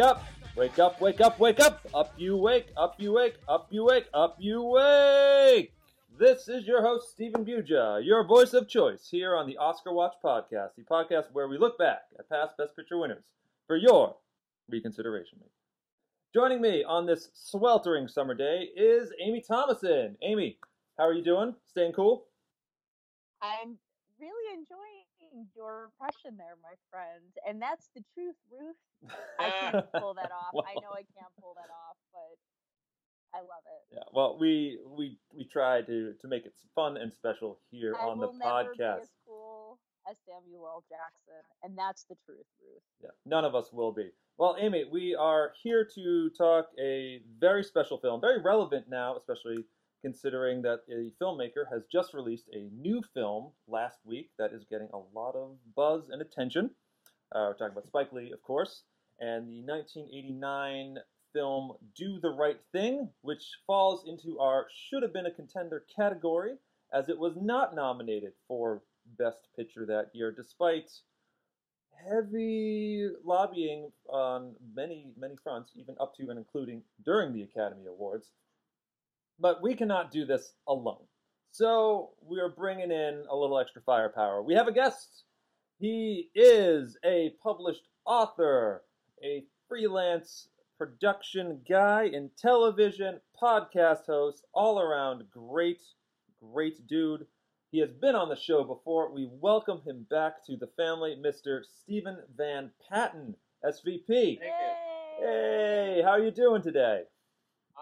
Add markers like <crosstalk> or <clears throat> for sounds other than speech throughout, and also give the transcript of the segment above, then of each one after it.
Wake up! Wake up, wake up, wake up! Up you wake, up you wake, up you wake, up you wake! This is your host, Stephen Buja, your voice of choice here on the Oscar Watch Podcast, the podcast where we look back at past Best Picture winners for your reconsideration. Joining me on this sweltering summer day is Amy Thomason. Amy, how are you doing? Staying cool? I'm really enjoying your impression there, my friend. And that's the truth, Ruth. I can't <laughs> pull that off. I know I can't pull that off, but I love it. Yeah. Well, we we we try to to make it fun and special here I on the will never be podcast. as cool as Samuel L. Jackson, and that's the truth, Ruth. Yeah, none of us will be. Well, Amy, we are here to talk a very special film, very relevant now, especially considering that a filmmaker has just released a new film last week that is getting a lot of buzz and attention. Uh, we're talking about Spike Lee, of course, and the 1989 film Do the Right Thing, which falls into our should have been a contender category, as it was not nominated for Best Picture that year, despite heavy lobbying on many, many fronts, even up to and including during the Academy Awards. But we cannot do this alone. So we are bringing in a little extra firepower. We have a guest. He is a published author, a freelance production guy in television, podcast host, all around great, great dude. He has been on the show before. We welcome him back to the family, Mr. Stephen Van Patten, SVP. Thank you. Hey, how are you doing today?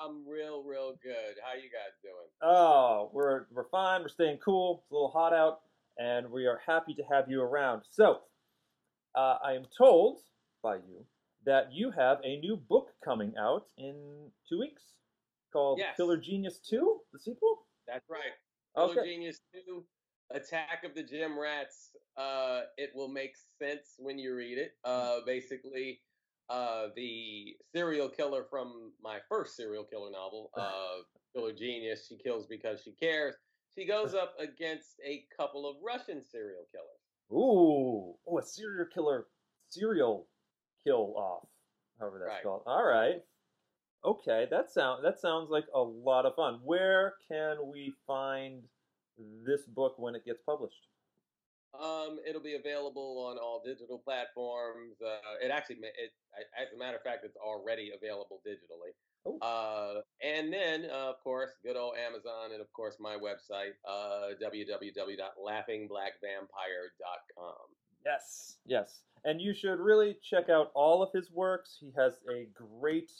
I'm real, real good. How you guys doing? Oh, we're we're fine. We're staying cool. It's a little hot out, and we are happy to have you around. So, uh, I am told by you that you have a new book coming out in two weeks called Yes. Killer Genius Two, the sequel. That's right. Killer Okay. Genius 2, Attack of the Gym Rats. Uh, it will make sense when you read it. Uh, basically, uh, the serial killer from my first serial killer novel, <laughs> uh, Killer Genius, she kills because she cares. She goes up against a couple of Russian serial killers. Ooh, oh, a serial killer, serial kill off, however that's Right. called. All right. Okay, that sound that sounds like a lot of fun. Where can we find this book when it gets published? Um, it'll be available on all digital platforms. Uh, it actually, it, as a matter of fact, it's already available digitally. Oh. Uh, and then, uh, of course, good old Amazon, and of course, my website, uh, www.laughingblackvampire.com. Yes, yes. And you should really check out all of his works. He has a great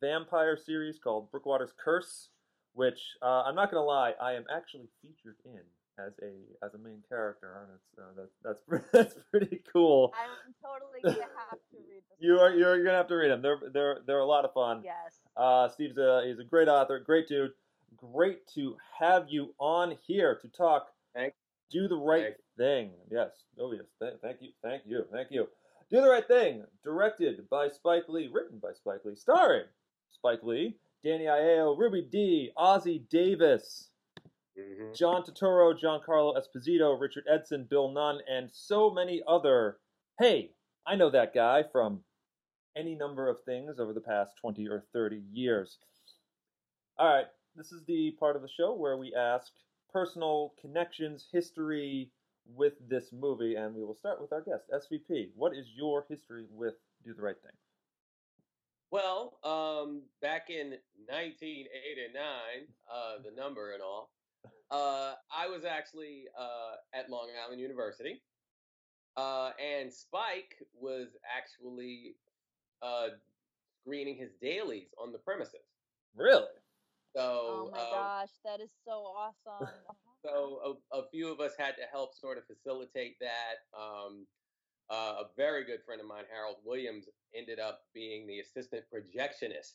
vampire series called Brookwater's Curse, which uh, I'm not gonna lie, I am actually featured in as a as a main character, and it's uh, that, that's <laughs> that's pretty cool. I'm totally gonna have to read this. You are book. you're gonna have to read them. They're they're they're a lot of fun. Yes. Uh, Steve's a he's a great author, great dude. Great to have you on here to talk. Thank- Do the right thank thing. Yes. Oh yes. Th- thank you. Thank you. Thank you. Do the right thing. Directed by Spike Lee. Written by Spike Lee. Starring Spike Lee, Danny Aiello, Ruby Dee, Ossie Davis, Mm-hmm. John Turturro, Giancarlo Esposito, Richard Edson, Bill Nunn, and so many other. Hey, I know that guy from any number of things over the past 20 or 30 years. All right, this is the part of the show where we ask personal connections, history with this movie, and we will start with our guest, SVP. What is your history with Do the Right Thing? Well, um, back in 1989, uh, the number and all, uh, I was actually uh, at Long Island University, uh, and Spike was actually uh, screening his dailies on the premises. Really? So, Oh So, my uh, gosh, that is so awesome. <laughs> so a, a few of us had to help sort of facilitate that. Um, uh, a very good friend of mine, Harold Williams, ended up being the assistant projectionist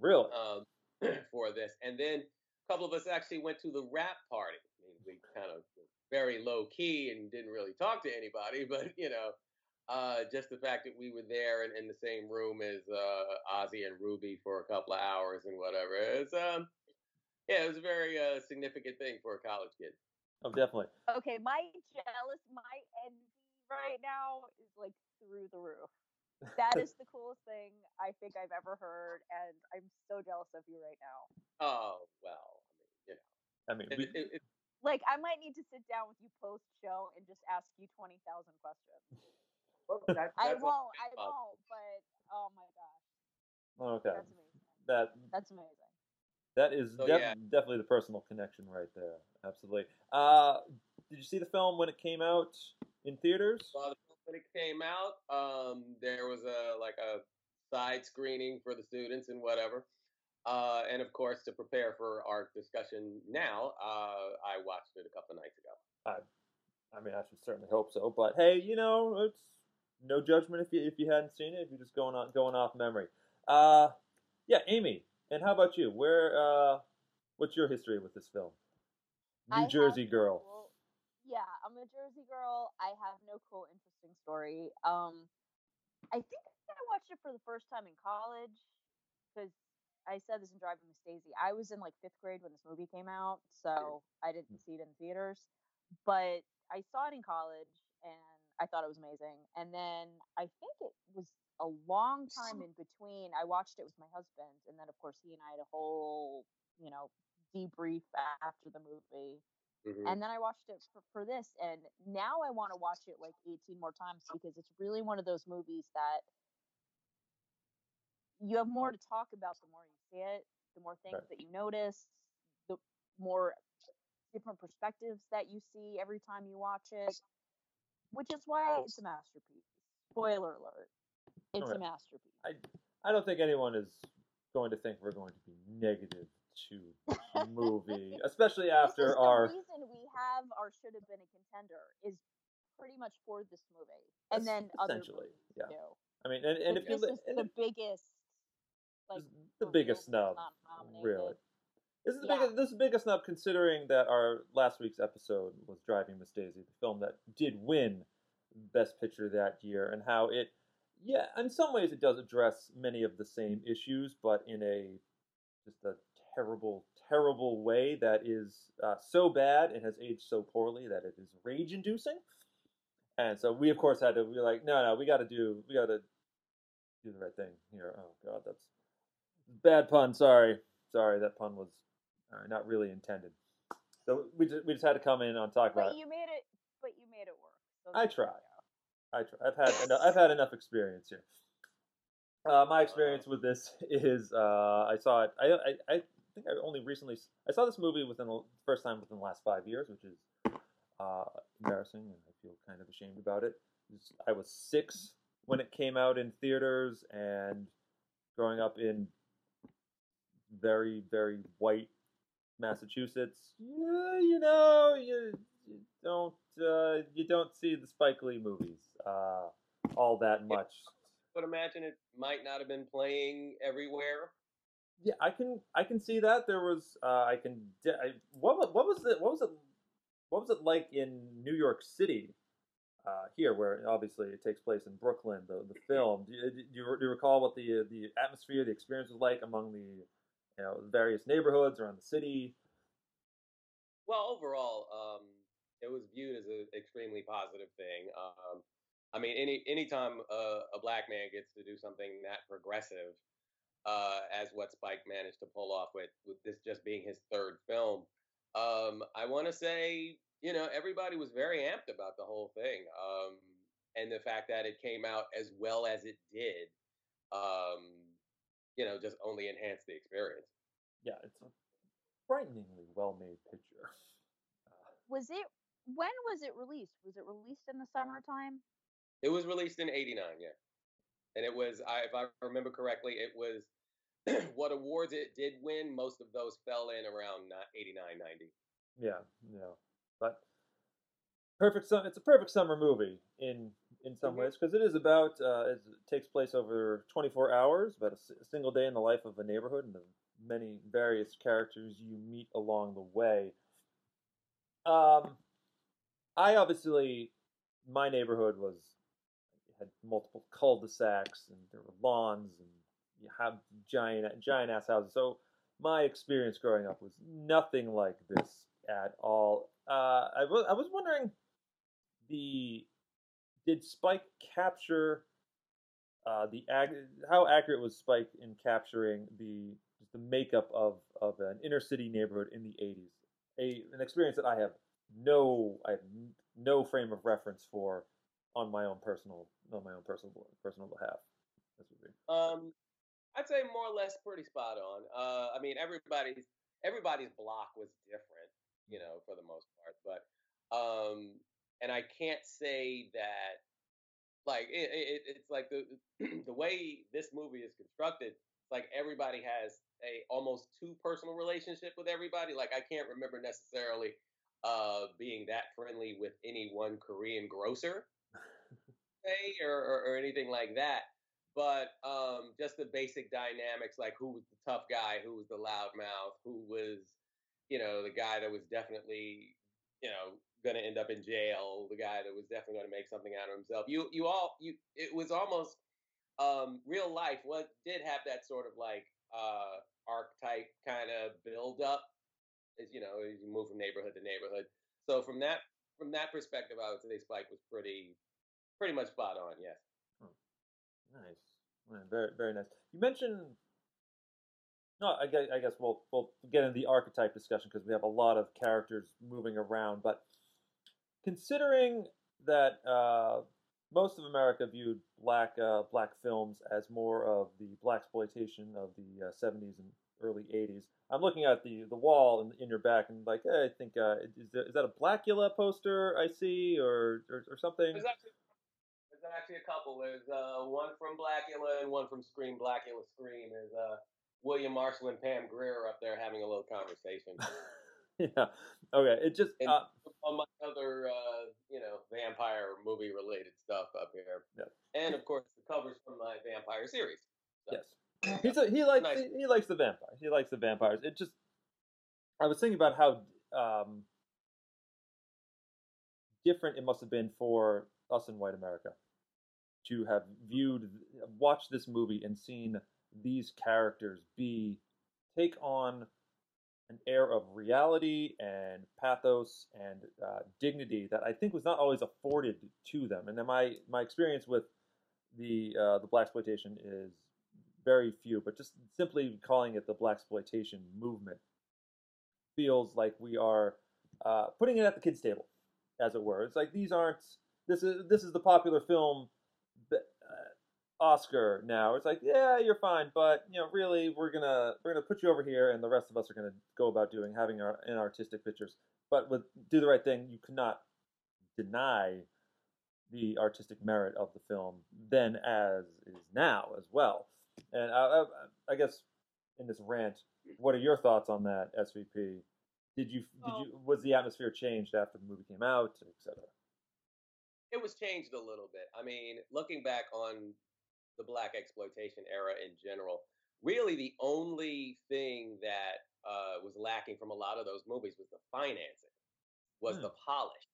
Really? um, <clears throat> for this. And then a couple of us actually went to the rap party. I mean, we kind of very low key and didn't really talk to anybody, <laughs> but you know, uh, just the fact that we were there and in the same room as uh, Ossie and Ruby for a couple of hours and whatever. It's um, yeah, it was a very uh, significant thing for a college kid. Oh, definitely. Okay, my jealous, my envy right now is like through the roof. That <laughs> is the coolest thing I think I've ever heard, and I'm so jealous of you right now. Oh well, I mean, you know. I mean, It, we, it, it, Like, I might need to sit down with you post show and just ask you twenty thousand questions. well, that, I that's all won't, I won't, but oh my gosh, okay, that's amazing. that That's amazing. that is So, def- yeah. definitely the personal connection right there. Absolutely. Uh, did you see the film when it came out in theaters? Saw the film when it came out. Um, there was a like a side screening for the students and whatever. Uh, and of course, to prepare for our discussion now, uh, I watched it a couple of nights ago. I mean, I should certainly hope so. But hey, you know, it's no judgment if you if you hadn't seen it. If you're just going on going off memory. Uh, yeah, Amy. And how about you? Where? Uh, what's your history with this film? New have Jersey no girl. Yeah, I'm a Jersey girl. I have no cool, interesting story. Um, I think I watched it for the first time in college because I said this in Driving Miss Daisy. I was in like fifth grade when this movie came out, so I didn't see it in theaters. But I saw it in college and I thought it was amazing. And then I think it was a long time in between. I watched it with my husband, and then of course he and I had a whole, you know, debrief after the movie. Mhm. And then I watched it for, for this, and now I want to watch it like 18 more times because it's really one of those movies that you have more to talk about the more you see it, the more things Right. that you notice, the more different perspectives that you see every time you watch it, which is why it's a masterpiece. Spoiler alert. It's Okay. a masterpiece. I, I don't think anyone is going to think we're going to be negative to movie, especially after our. the reason we have our should have been a contender is pretty much for this movie, and then essentially, yeah. too. I mean, and, and if you this is the biggest, like the biggest snub, really. This is the Yeah. biggest. This is the biggest snub considering that our last week's episode was Driving Miss Daisy, the film that did win Best Picture that year, and how it, yeah, in some ways it does address many of the same issues, but in a just a terrible, terrible way that is uh, so bad and has aged so poorly that it is rage-inducing. And so we, of course, had to. Were like, no, no, we got to do, we got to do the right thing here. Oh God, that's bad pun. Sorry, sorry, that pun was uh, not really intended. So we just we just had to come in and talk about But it. you made it. But you made it work. So I try. I try. I've had enough, I've had enough experience here. Uh, my experience with this <laughs> is uh, I saw it. I, I I think I only recently I saw this movie within the first time within the last five years, which is uh, embarrassing, and I feel kind of ashamed about it. I was six when it came out in theaters, and growing up in very very white Massachusetts, yeah, you know, you, you don't uh, you don't see the Spike Lee movies uh, all that much. But imagine it might not have been playing everywhere. Yeah, I can I can see that. There was uh, I can I, what what was it what was it what was it like in New York City uh, here where obviously it takes place in Brooklyn the the film? Do you, do you, do you recall what the the atmosphere the experience was like among the you know various neighborhoods around the city? Well, overall, um, it was viewed as an extremely positive thing. Um, I mean, any anytime uh, a black man gets to do something that progressive, uh, as what Spike managed to pull off with with this just being his third film, um, I want to say, you know, everybody was very amped about the whole thing, um, and the fact that it came out as well as it did, um, you know, just only enhanced the experience. yeah it's a frighteningly well made picture uh, Was it? When was it released? Was it released in the summertime? It was released in '89, yeah, and it was, I, if I remember correctly, it was <clears throat> what awards it did win. Most of those fell in around ni- '89, '90. Yeah, yeah, but perfect. Sum- it's a perfect summer movie in in some Mhm. ways because it is about uh, it takes place over 24 hours, about a, s- a single day in the life of a neighborhood and the many various characters you meet along the way. Um, I obviously my neighborhood was had multiple cul-de-sacs and there were lawns and have giant giant ass houses. So my experience growing up was nothing like this at all. Uh, I wa- I was wondering, the did Spike capture uh, the how accurate was Spike in capturing the the makeup of of an inner city neighborhood in the '80s, a an experience that I have no I have no frame of reference for on my own personal on my own personal personal behalf. Um, I'd say more or less pretty spot on. Uh, I mean, everybody's everybody's block was different, you know, for the most part. But um, and I can't say that like it, it, it's like the <clears throat> the way this movie is constructed. Like everybody has a almost too personal relationship with everybody. Like I can't remember necessarily uh, being that friendly with any one Korean grocer, <laughs> say, or, or, or anything like that but um, just the basic dynamics, like who was the tough guy, who was the loudmouth, who was, you know, the guy that was definitely, you know, going to end up in jail, the guy that was definitely going to make something out of himself. You, you all, you, it was almost um, real life. What did have that sort of like uh, archetype kind of build up, as you know, as you move from neighborhood to neighborhood. So from that, from that perspective, I would say Spike was pretty, pretty much spot on. Yes. Nice. Very, very nice. You mentioned. No, I guess, I guess we'll we'll get into the archetype discussion because we have a lot of characters moving around. But considering that uh, most of America viewed black uh, black films as more of the black exploitation of the uh, '70s and early '80s, I'm looking at the the wall in, in your back and like, hey, I think uh, is, there, is that a Blacula poster I see or or, or something? There's actually a couple. There's uh, one from Blacula and one from Scream Blacula Scream. There's uh, William Marshall and Pam Grier up there having a little conversation. <laughs> yeah. Okay. It just uh, my other uh, you know vampire movie related stuff up here. Yeah. And of course the covers from my vampire series. So. Yes. He's a, he likes Nice. he, he likes the vampires. He likes the vampires. It just I was thinking about how um, different it must have been for us in white America to have viewed watched this movie and seen these characters be take on an air of reality and pathos and uh, dignity that I think was not always afforded to them. And then my my experience with the uh, the black exploitation is very few, but just simply calling it the black exploitation movement feels like we are uh, putting it at the kids' table, as it were. It's like these aren't this is this is the popular film Oscar now. It's like yeah, you're fine, but you know really we're gonna we're gonna put you over here, and the rest of us are gonna go about doing having our in artistic pictures. But with do the right thing, you cannot deny the artistic merit of the film then as is now as well. And I, I, I guess in this rant, what are your thoughts on that SVP? Did you did you was the atmosphere changed after the movie came out, etc. It was changed a little bit. I mean, looking back on the black exploitation era in general, really the only thing that uh, was lacking from a lot of those movies was the financing, was Hmm. the polish.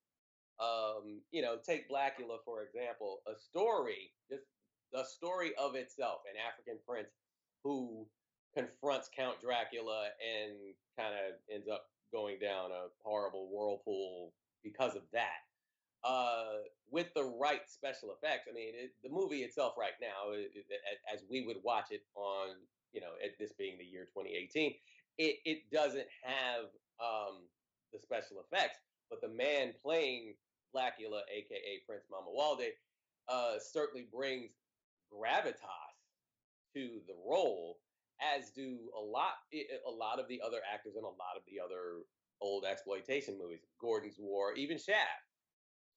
Um, you know, take Blacula for example, a story, just the story of itself, an African prince who confronts Count Dracula and kind of ends up going down a horrible whirlpool because of that uh, with the right special effects. I mean, it, the movie itself, right now, it, it, as we would watch it on, you know, this being the year 2018, it it doesn't have um, the special effects, but the man playing Blacula, aka Prince Mamuwalde, uh, certainly brings gravitas to the role, as do a lot a lot of the other actors in a lot of the other old exploitation movies, Gordon's War, even Shaft.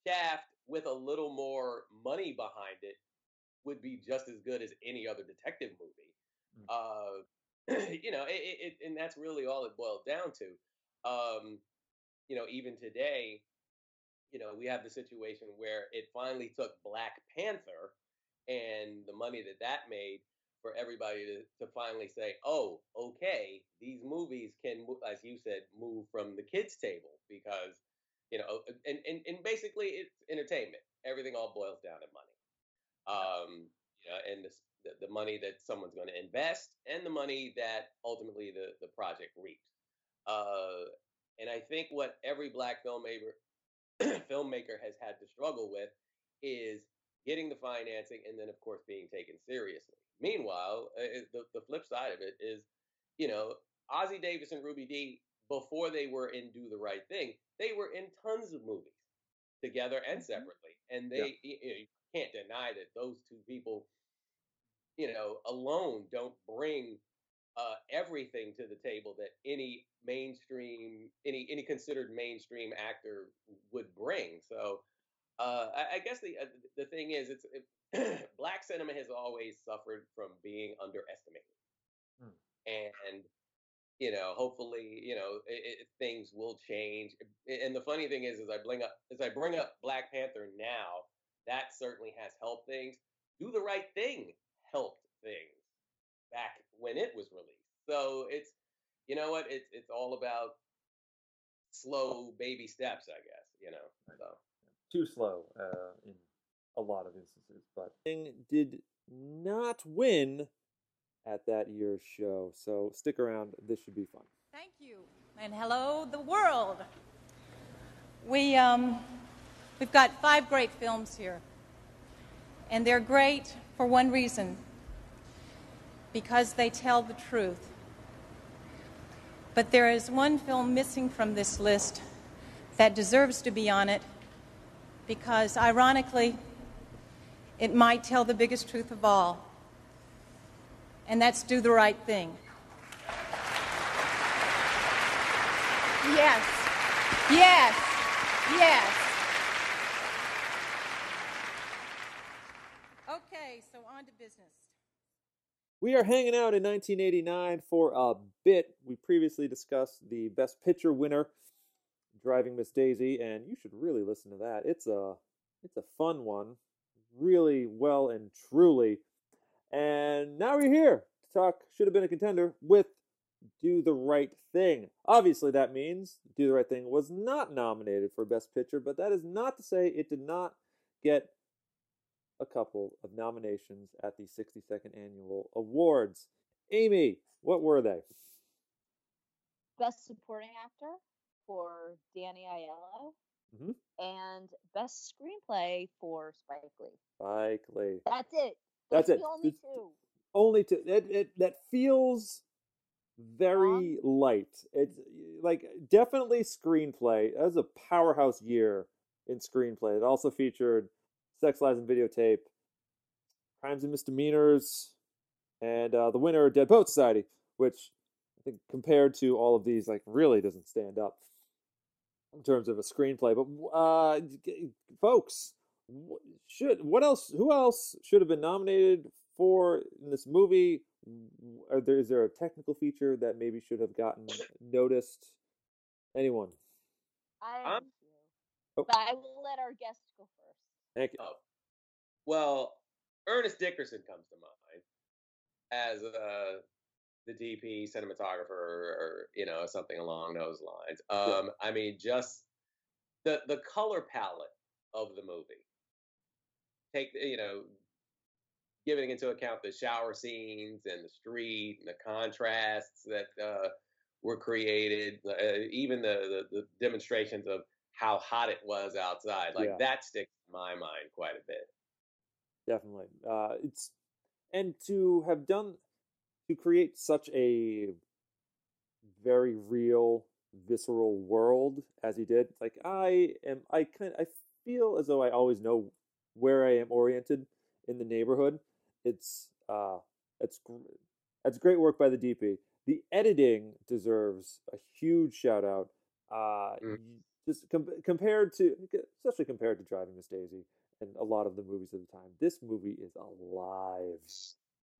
Shaft with a little more money behind it would be just as good as any other detective movie. Mm. Uh, <clears throat> you know, it, it, it- and that's really all it boiled down to. Um, you know, even today, you know, we have the situation where it finally took Black Panther and the money that that made for everybody to, to finally say, oh, okay, these movies can, as you said, move from the kids' table because, you know, and, and, and basically it's entertainment. Everything all boils down to money. Um, you know, and the, the, the money that someone's going to invest and the money that ultimately the, the project reaps. Uh, and I think what every black filmmaker <clears throat> filmmaker has had to struggle with is getting the financing, and then of course being taken seriously. Meanwhile, uh, the the flip side of it is, you know, Ossie Davis and Ruby Dee before they were in Do the Right Thing, they were in tons of movies together and mm-hmm. separately, and they yeah. you, you can't deny that those two people, you know, alone don't bring uh, everything to the table that any mainstream, any any considered mainstream actor would bring. So, uh, I, I, guess the uh, the thing is, it's it, <clears throat> black cinema has always suffered from being underestimated, hmm. and you know, hopefully, you know, it, it, things will change. And the funny thing is, as I bring up as I bring up Black Panther now, that certainly has helped things. Do the right thing helped things back when it was released. So it's, you know what, it's it's all about slow baby steps, I guess. You know, so too slow uh, in a lot of instances, but did not win at that year's show. So stick around. This should be fun. Thank you. And hello, the world. We, um, we've got five great films here. And they're great for one reason because they tell the truth. But there is one film missing from this list that deserves to be on it because, ironically, it might tell the biggest truth of all and that's do the right thing. Yes, yes, yes. Okay, so on to business. We are hanging out in 1989 for a bit. We previously discussed the Best Picture winner, Driving Miss Daisy, and you should really listen to that. It's a it's a fun one, really well and truly and now we're here to talk should have been a contender with Do the Right Thing. Obviously, that means Do the Right Thing was not nominated for Best Picture, but that is not to say it did not get a couple of nominations at the 62nd Annual Awards. Amy, what were they? Best Supporting Actor for Danny Aiello. Mm-hmm. And best screenplay for Spike Lee. Spike Lee. That's it. That's it. Only two. Only two. It, it, that feels very light. It's like definitely screenplay. That was a powerhouse year in screenplay. It also featured Sex, Lies, and Videotape, Crimes and Misdemeanors, and uh, the winner, Dead Poet Society, which I think compared to all of these, like really doesn't stand up in terms of a screenplay. But uh, folks, should what else? Who else should have been nominated for in this movie? Are there is there a technical feature that maybe should have gotten noticed? Anyone? I um, oh. but I will let our guests go first. Thank you. Oh. Well, Ernest Dickerson comes to mind as uh, the DP, cinematographer, or you know something along those lines. Um, yeah. I mean, just the the color palette of the movie take you know giving into account the shower scenes and the street and the contrasts that uh, were created, uh, even the, the, the demonstrations of how hot it was outside, like yeah. that sticks in my mind quite a bit. Definitely, uh, it's and to have done to create such a very real visceral world as he did like i am i kind i feel as though i always know where I am oriented in the neighborhood. It's uh, it's that's great work by the DP. The editing deserves a huge shout out. Uh, mm. Just com- compared to, especially compared to Driving Miss Daisy and a lot of the movies of the time, this movie is alive.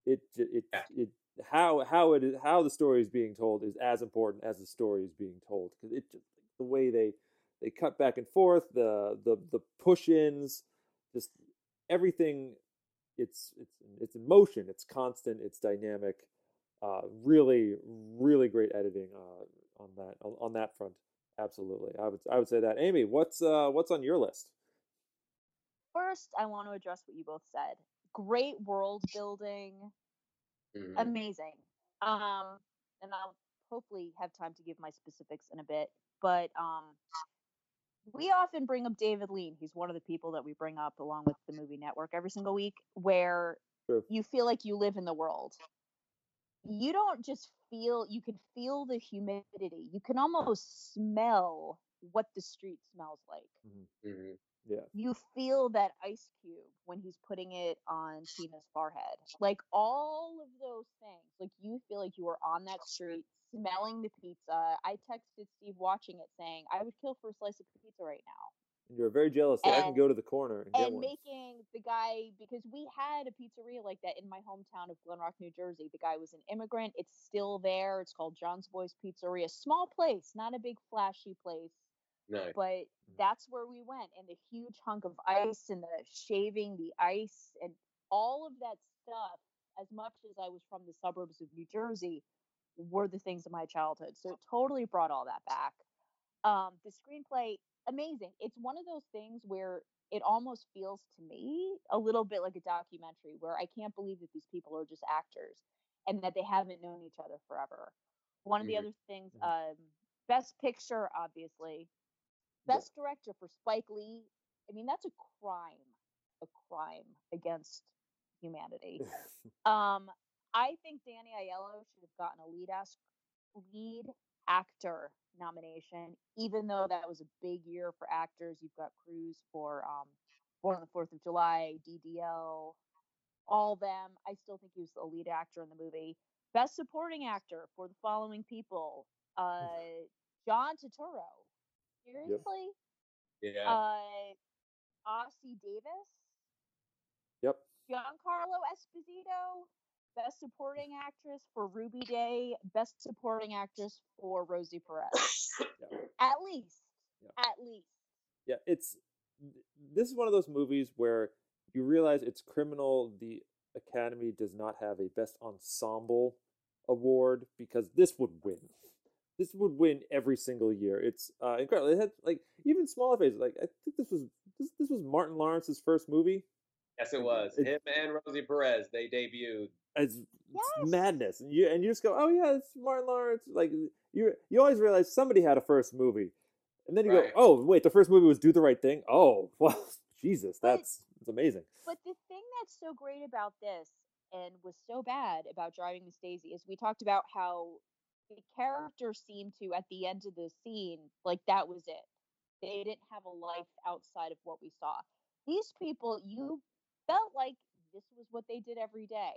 It it yeah. it how how it is how the story is being told is as important as the story is being told because it the way they they cut back and forth the the the push ins just everything it's it's it's in motion it's constant it's dynamic uh, really really great editing uh, on that on that front. Absolutely. I would i would say that. Amy what's uh what's on your list? First i want to address what you both said. Great world building. Mm-hmm. amazing. Um and i'll hopefully have time to give my specifics in a bit but um we often bring up David Lean. He's one of the people that we bring up along with the movie network every single week, where True. you feel like you live in the world. You don't just feel, you can feel the humidity. You can almost smell what the street smells like. hmm Yeah. You feel that ice cube when he's putting it on Tina's forehead. Like all of those things. Like you feel like you were on that street smelling the pizza. I texted Steve watching it saying, I would kill for a slice of pizza right now. And you're very jealous that I can go to the corner and get and one. making the guy because we had a pizzeria like that in my hometown of Glen Rock, New Jersey. The guy was an immigrant. It's still there. It's called John's Boys Pizzeria. Small place, not a big flashy place, Nice. but mm. that's where we went. And the huge hunk of ice and the shaving the ice and all of that stuff. As much as I was from the suburbs of New Jersey, were the things of my childhood. So it totally brought all that back. Um, the screenplay, amazing. It's one of those things where it almost feels to me a little bit like a documentary where I can't believe that these people are just actors and that they haven't known each other forever. One of the Mhm. other things, Mhm. um, best picture, obviously, Yeah. best director for Spike Lee. I mean, that's a crime, a crime against humanity. <laughs> Um, I think Danny Aiello should have gotten a lead ask, lead actor nomination, even though that was a big year for actors. You've got Cruise for um, Born on the Fourth of July, DDL, all them. I still think he was the lead actor in the movie. Best supporting actor for the following people: uh, John Turturro. Seriously, Yeah. uh, Ossie Davis. Yep. Giancarlo Esposito, Best Supporting Actress for Ruby Dee, Best Supporting Actress for Rosie Perez. Yeah. At least. Yeah. At least. Yeah, it's this is one of those movies where you realize it's criminal the Academy does not have a best ensemble award because this would win. This would win every single year. It's uh, incredible. It had like even smaller faces. Like I think this was this, this was Martin Lawrence's first movie. yes, it was. it- Him and Rosie Perez, they debuted. It's, it's madness, and you and you just go, oh yeah, it's Martin Lawrence. Like you you always realize somebody had a first movie, and then you Right. go, oh wait, the first movie was Do the Right Thing. Oh <laughs> well, Jesus, that's it's amazing. But the thing that's so great about this and was so bad about Driving Miss Daisy is we talked about how the characters seemed to, at the end of the scene, like that was it. They didn't have a life outside of what we saw. These people, you felt like this was what they did every day.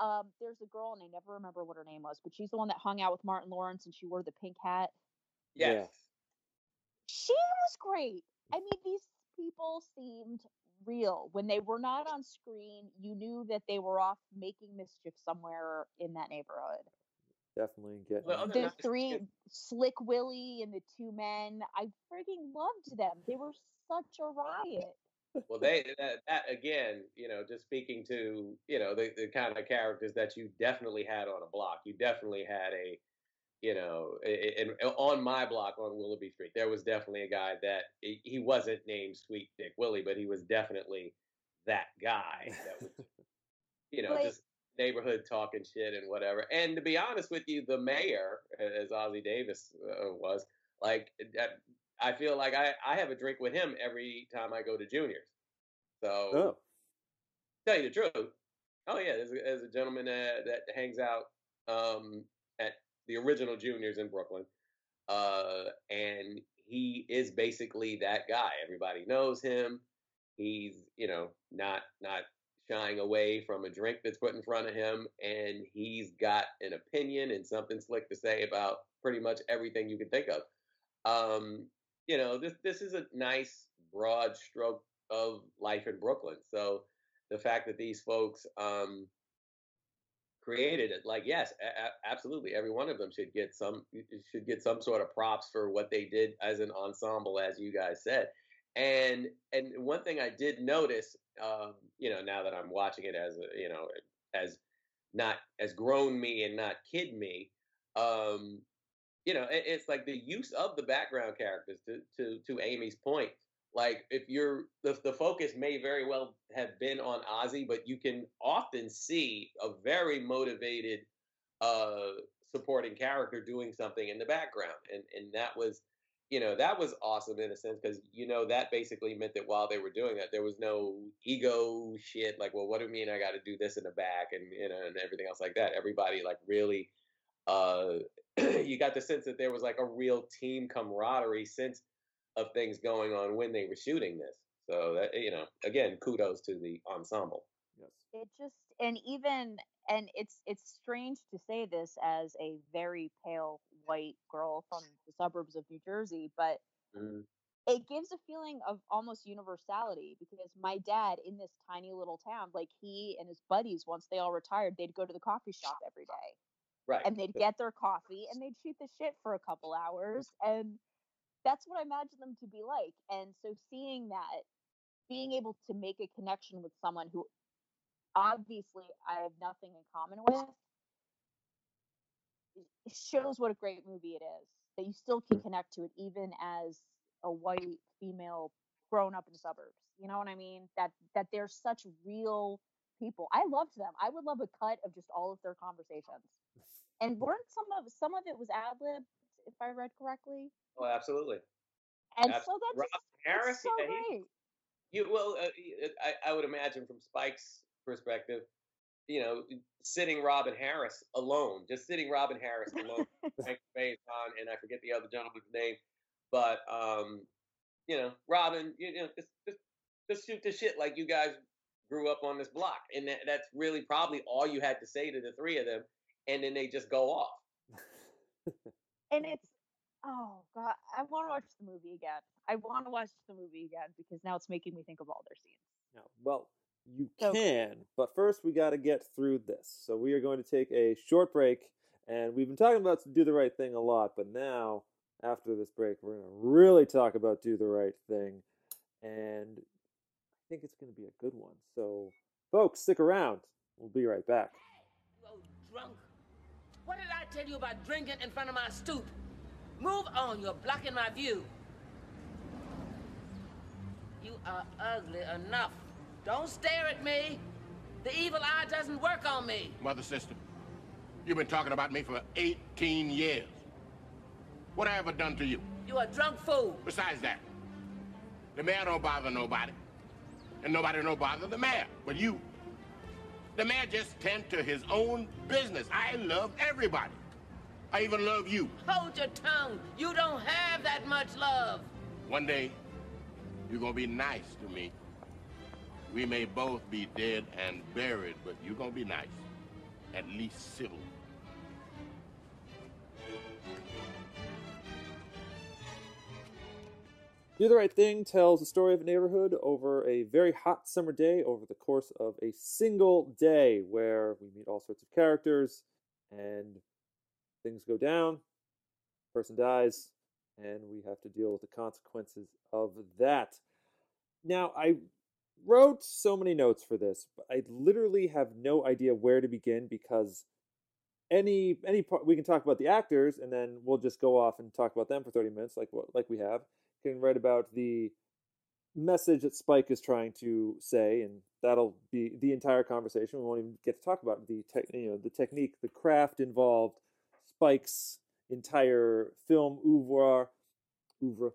Um, there's a girl, and I never remember what her name was, but she's the one that hung out with Martin Lawrence and she wore the pink hat. Yeah. She was great. I mean, these people seemed real. When they were not on screen, you knew that they were off making mischief somewhere in that neighborhood. Definitely getting. Well, The three, kids. Slick Willie and the two men, I freaking loved them. They were such a riot. Well, they that, that again, you know, just speaking to you know the, the kind of characters that you definitely had on a block. You definitely had a, you know, and on my block on Willoughby Street, there was definitely a guy that he he wasn't named Sweet Dick Willie, but he was definitely that guy that was, <laughs> you know, But- just neighborhood talking shit and whatever. And to be honest with you, the mayor, as Ossie Davis uh, was, like that I feel like I, I have a drink with him every time I go to Juniors. So oh, tell you the truth. Oh yeah, there's a, there's a gentleman that, that hangs out um, at the original Juniors in Brooklyn, uh, and he is basically that guy. Everybody knows him. He's you know not not shying away from a drink that's put in front of him, and he's got an opinion and something slick to say about pretty much everything you can think of. Um, you know, this this is a nice broad stroke of life in Brooklyn. So the fact that these folks um, created it, like yes, a- absolutely, every one of them should get some should get some sort of props for what they did as an ensemble, as you guys said. And and one thing I did notice, um, you know, now that I'm watching it as a, you know, as not as grown me and not kid me, um, you know, it, it's like the use of the background characters to to to Amy's point. Like if you're the the focus may very well have been on Ossie, but you can often see a very motivated uh supporting character doing something in the background. And and that was you know that was awesome in a sense because you know that basically meant that while they were doing that there was no ego shit like well what do you mean i got to do this in the back and you know and everything else like that everybody like really uh <clears throat> you got the sense that there was like a real team camaraderie sense of things going on when they were shooting this so that you know again kudos to the ensemble Yes. it just and even and it's it's strange to say this as a very pale white girl from the suburbs of New Jersey, but Mhm. it gives a feeling of almost universality because my dad in this tiny little town, like he and his buddies, once they all retired, they'd go to the coffee shop every day right and they'd get their coffee and they'd shoot the shit for a couple hours and that's what I imagine them to be like. And so seeing that, being able to make a connection with someone who obviously I have nothing in common with shows what a great movie it is. That you still can connect to it even as a white female grown up in the suburbs. You know what I mean? That that they're such real people. I loved them. I would love a cut of just all of their conversations. And weren't some of some of it was ad libbed, if I read correctly? oh absolutely And Abs- so that's Rob harris so yeah, he- great. You well, uh, I, I would imagine from Spike's perspective, you know, sitting Robin Harris alone, just sitting Robin Harris alone, <laughs> Frank Faison, and I forget the other gentleman's name, but um, you know, Robin, you know, just just just shoot the shit like you guys grew up on this block, and that, that's really probably all you had to say to the three of them, and then they just go off. and it's oh god, I want to watch the movie again. I want to watch the movie again because now it's making me think of all their scenes. Now, well, you So- can, but first we got to get through this. So we are going to take a short break, and we've been talking about do the right thing a lot, but now after this break, we're going to really talk about do the right thing, and I think it's going to be a good one. So, folks, stick around. We'll be right back. You old drunk. What did I tell you about drinking in front of my stoop? Move on, you're blocking my view. You are ugly enough. Don't stare at me. The evil eye doesn't work on me. Mother sister, you've been talking about me for 18 years. What have I ever done to you? You a drunk fool. Besides that, the mayor don't bother nobody. And nobody don't bother the mayor. But you, the mayor just tend to his own business. I love everybody. I even love you. Hold your tongue. You don't have that much love. One day, you're gonna be nice to me. We may both be dead and buried, but you're gonna be nice. At least civil. Do the Right Thing tells the story of a neighborhood over a very hot summer day over the course of a single day where we meet all sorts of characters and things go down, person dies, and we have to deal with the consequences of that. Now, I wrote so many notes for this, but I literally have no idea where to begin because any any part we can talk about the actors and then we'll just go off and talk about them for 30 minutes like what like we have can write about the message that Spike is trying to say, and that'll be the entire conversation. We won't even get to talk about the tech, you know, the technique, the craft involved, Spike's entire film oeuvre. oeuvre.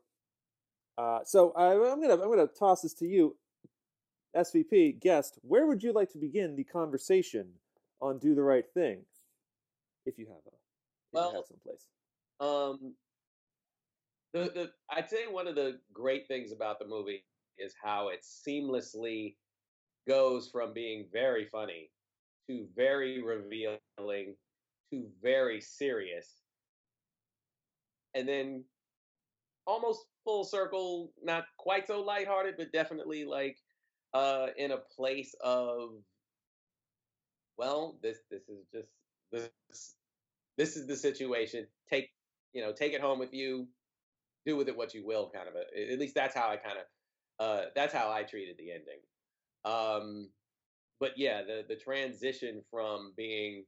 Uh, so I, I'm gonna I'm gonna toss this to you, SVP guest. Where would you like to begin the conversation on "Do the Right Thing"? If you have a, if Well, you have someplace. Um, the, the I'd say one of the great things about the movie is how it seamlessly goes from being very funny to very revealing to very serious, and then almost full circle, not quite so lighthearted, but definitely like uh, in a place of well, this this is just this this is the situation. Take you know, take it home with you. Do with it what you will, kind of a. At least that's how I kind of. Uh, that's how I treated the ending. Um, but yeah, the the transition from being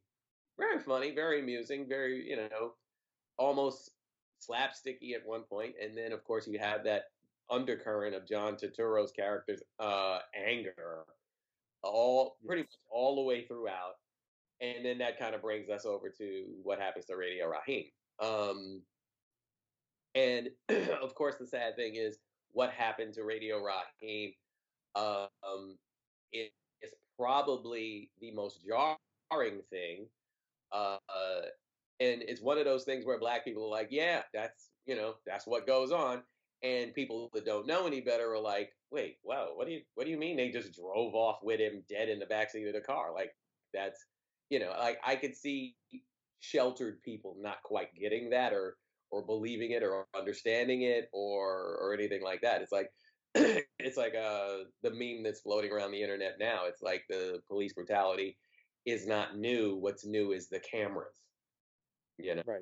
very funny, very amusing, very you know, almost slapsticky at one point, and then of course you have that undercurrent of John Turturro's character's uh, anger, all pretty much all the way throughout, and then that kind of brings us over to what happens to Radio Raheem. Um, And <clears throat> of course, the sad thing is what happened to Radio Raheem um, is probably the most jarring thing. Uh, and it's one of those things where black people are like, yeah, that's you know that's what goes on, and people that don't know any better are like, wait, wow, what do you what do you mean they just drove off with him dead in the backseat of the car? Like that's you know, like I could see sheltered people not quite getting that or or believing it or understanding it or or anything like that. It's like <clears throat> it's like uh the meme that's floating around the internet now. It's like the police brutality is not new. What's new is the cameras. You know, right?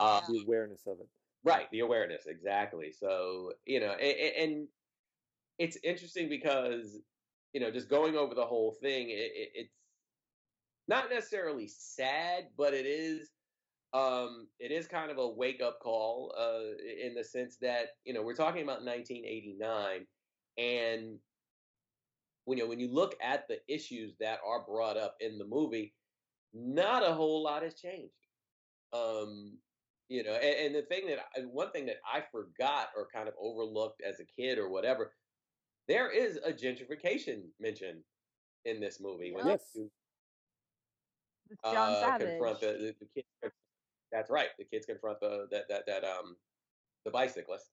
Uh, the awareness of it. Right, the awareness exactly. So you know, and, and it's interesting because you know, just going over the whole thing, it, it, it's not necessarily sad, but it is um, it is kind of a wake up call uh, in the sense that you know we're talking about 1989, and when you know, when you look at the issues that are brought up in the movie, not a whole lot has changed. Um, you know, and, and the thing that I, one thing that I forgot or kind of overlooked as a kid or whatever, there is a gentrification mention in this movie when yes. you John uh, Savage. confront the, the, the kids. That's right. The kids confront the that that that um the bicyclist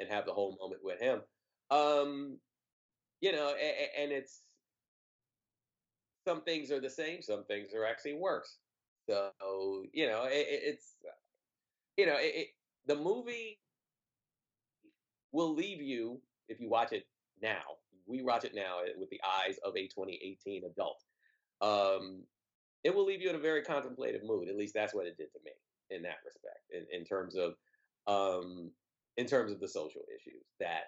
and have the whole moment with him. Um, you know, and, and it's some things are the same, some things are actually worse. So you know, it, it's you know, it, the movie will leave you if you watch it now. We watch it now eh, with the eyes of a 2018 adult. Um, it will leave you in a very contemplative mood. At least that's what it did to me in that respect, in, in terms of um, in terms of the social issues that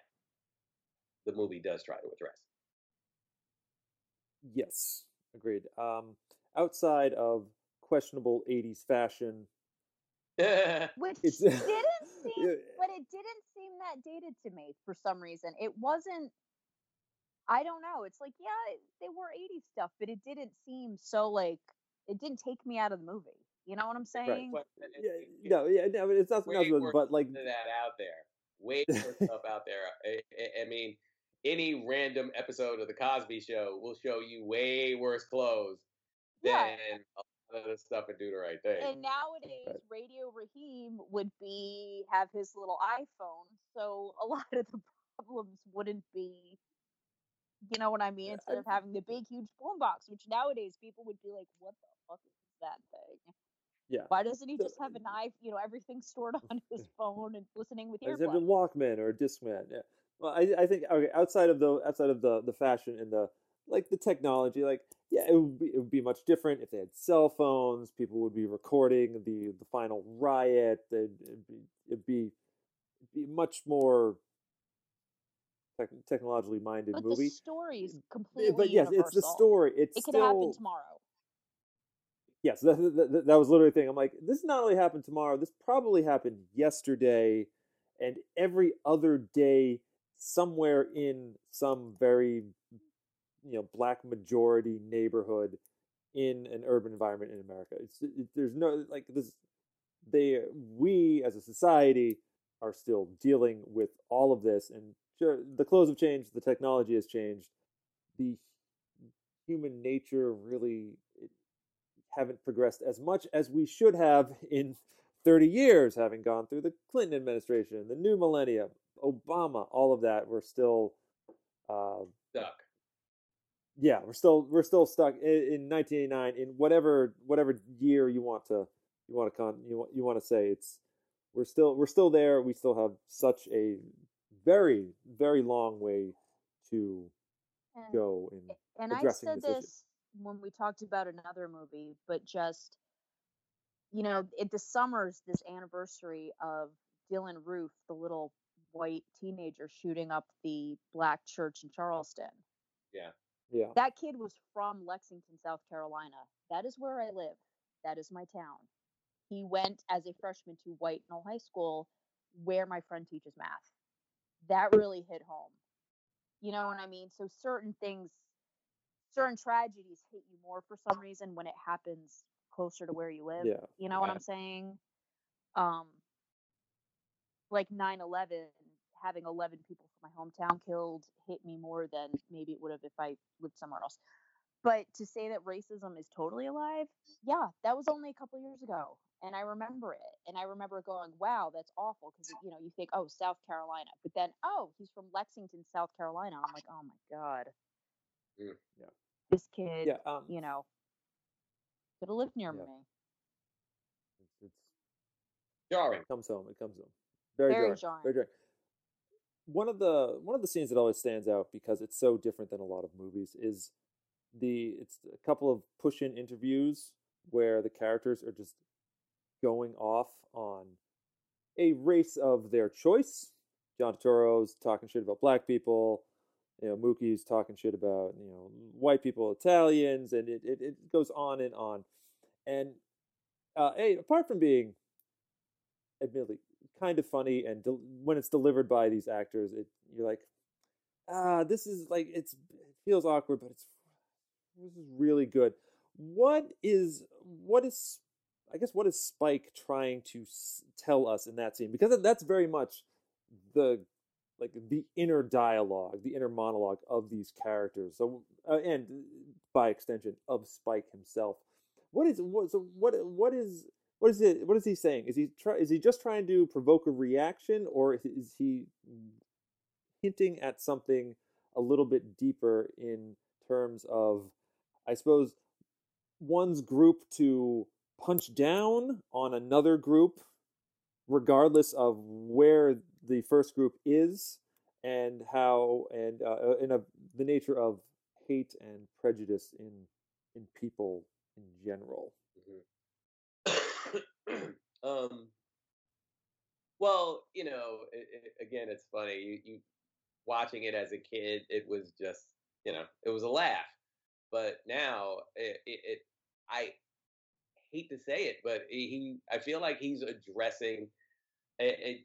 the movie does try to address. Yes, agreed. Um, outside of questionable '80s fashion, <laughs> Which It's- didn't <laughs> seem, but it didn't seem that dated to me for some reason. It wasn't. I don't know. It's like, yeah, they were 80s stuff, but it didn't seem so like it didn't take me out of the movie. You know what I'm saying? But yeah, no, yeah, no, it's not, way not more but like, that out there. Way <laughs> more stuff out there. I, I- I mean, any random episode of the Cosby Show will show you way worse clothes than Yeah. a lot of the stuff in Do the Right Thing. And nowadays, Radio Raheem would be have his little iPhone, so a <laughs> lot of the problems wouldn't be. You know what I mean? Instead of having the big, huge boombox, which nowadays people would be like, "What the fuck is that thing?" Yeah. Why doesn't he just have an iPhone? You know, everything stored <laughs> on his phone and listening with Is it a? Walkman or a Discman? Yeah. Well, I, I think okay. Outside of the outside of the the fashion and the like the technology, like yeah, it would be it would be much different if they had cell phones. People would be recording the the final riot. It'd, it'd be it'd be it'd be much more tech, technologically minded But movie. the story is completely But yes, it's the story. It's It could still happen tomorrow. Yes, that, that, that was literally the thing. I'm like, this not only happened tomorrow, this probably happened yesterday, and every other day somewhere in some very, you know, black majority neighborhood in an urban environment in America. It's it, there's no like this. They uh, we as a society are still dealing with all of this, and sure, the clothes have changed, the technology has changed, the human nature really haven't progressed as much as we should have in 30 years, having gone through the Clinton administration, the new millennium, Obama, all of that. We're still, uh, Stuck. yeah, we're still we're still stuck in, in 1989 in whatever whatever year you want to you want to con you want you want to say it's we're still we're still there. We still have such a very very long way to And- go in and I addressing said this issue. this when we talked about another movie, but just you know, it the summer's this anniversary of Dylann Roof, the little white teenager shooting up the black church in Charleston. Yeah. yeah That kid was from Lexington, South Carolina. That is where I live. That is my town. He went as a freshman to White Knoll High School, where my friend teaches math. That really hit home. You know what I mean? So certain things, certain tragedies hit you more for some reason when it happens closer to where you live. yeah You know what I'm saying? Um, like 9/11 having 11 people from my hometown killed hit me more than maybe it would have if I lived somewhere else. But to say that racism is totally alive, yeah, that was only a couple years ago. And I remember it. And I remember going, wow, that's awful. Because, you know, you think, oh, South Carolina. But then, oh, he's from Lexington, South Carolina. I'm like, oh my God. Mm. Yeah. This kid, Yeah, um, you know, could have lived near Yeah. me. It's, it's Jarring. it comes home. It comes home. Very, Very jarring. jarring. Very jarring. One of the one of the scenes that always stands out because it's so different than a lot of movies is the it's a couple of push in interviews where the characters are just going off on a race of their choice. John Turturro's talking shit about black people. You know, Mookie's talking shit about you know white people, Italians, and it it, it goes on and on. And uh, hey, apart from being admittedly kind of funny and when it's delivered by these actors it you're like ah this is like it's it feels awkward but it's this is really good what is what is i guess what is spike trying to s- tell us in that scene because that's very much the like the inner dialogue the inner monologue of these characters. So uh, and by extension of spike himself. What is what so what what is what is it what is he saying? Is he try is he just trying to provoke a reaction or is he hinting at something a little bit deeper in terms of i suppose one's group to punch down on another group regardless of where the first group is and how and uh, in a, the nature of hate and prejudice in in people in general <coughs> um, well, you know, it, it, again, it's funny. You, you watching it as a kid, it was just, you know, it was a laugh. But now, it, it, it I hate to say it, but he, I feel like he's addressing a, a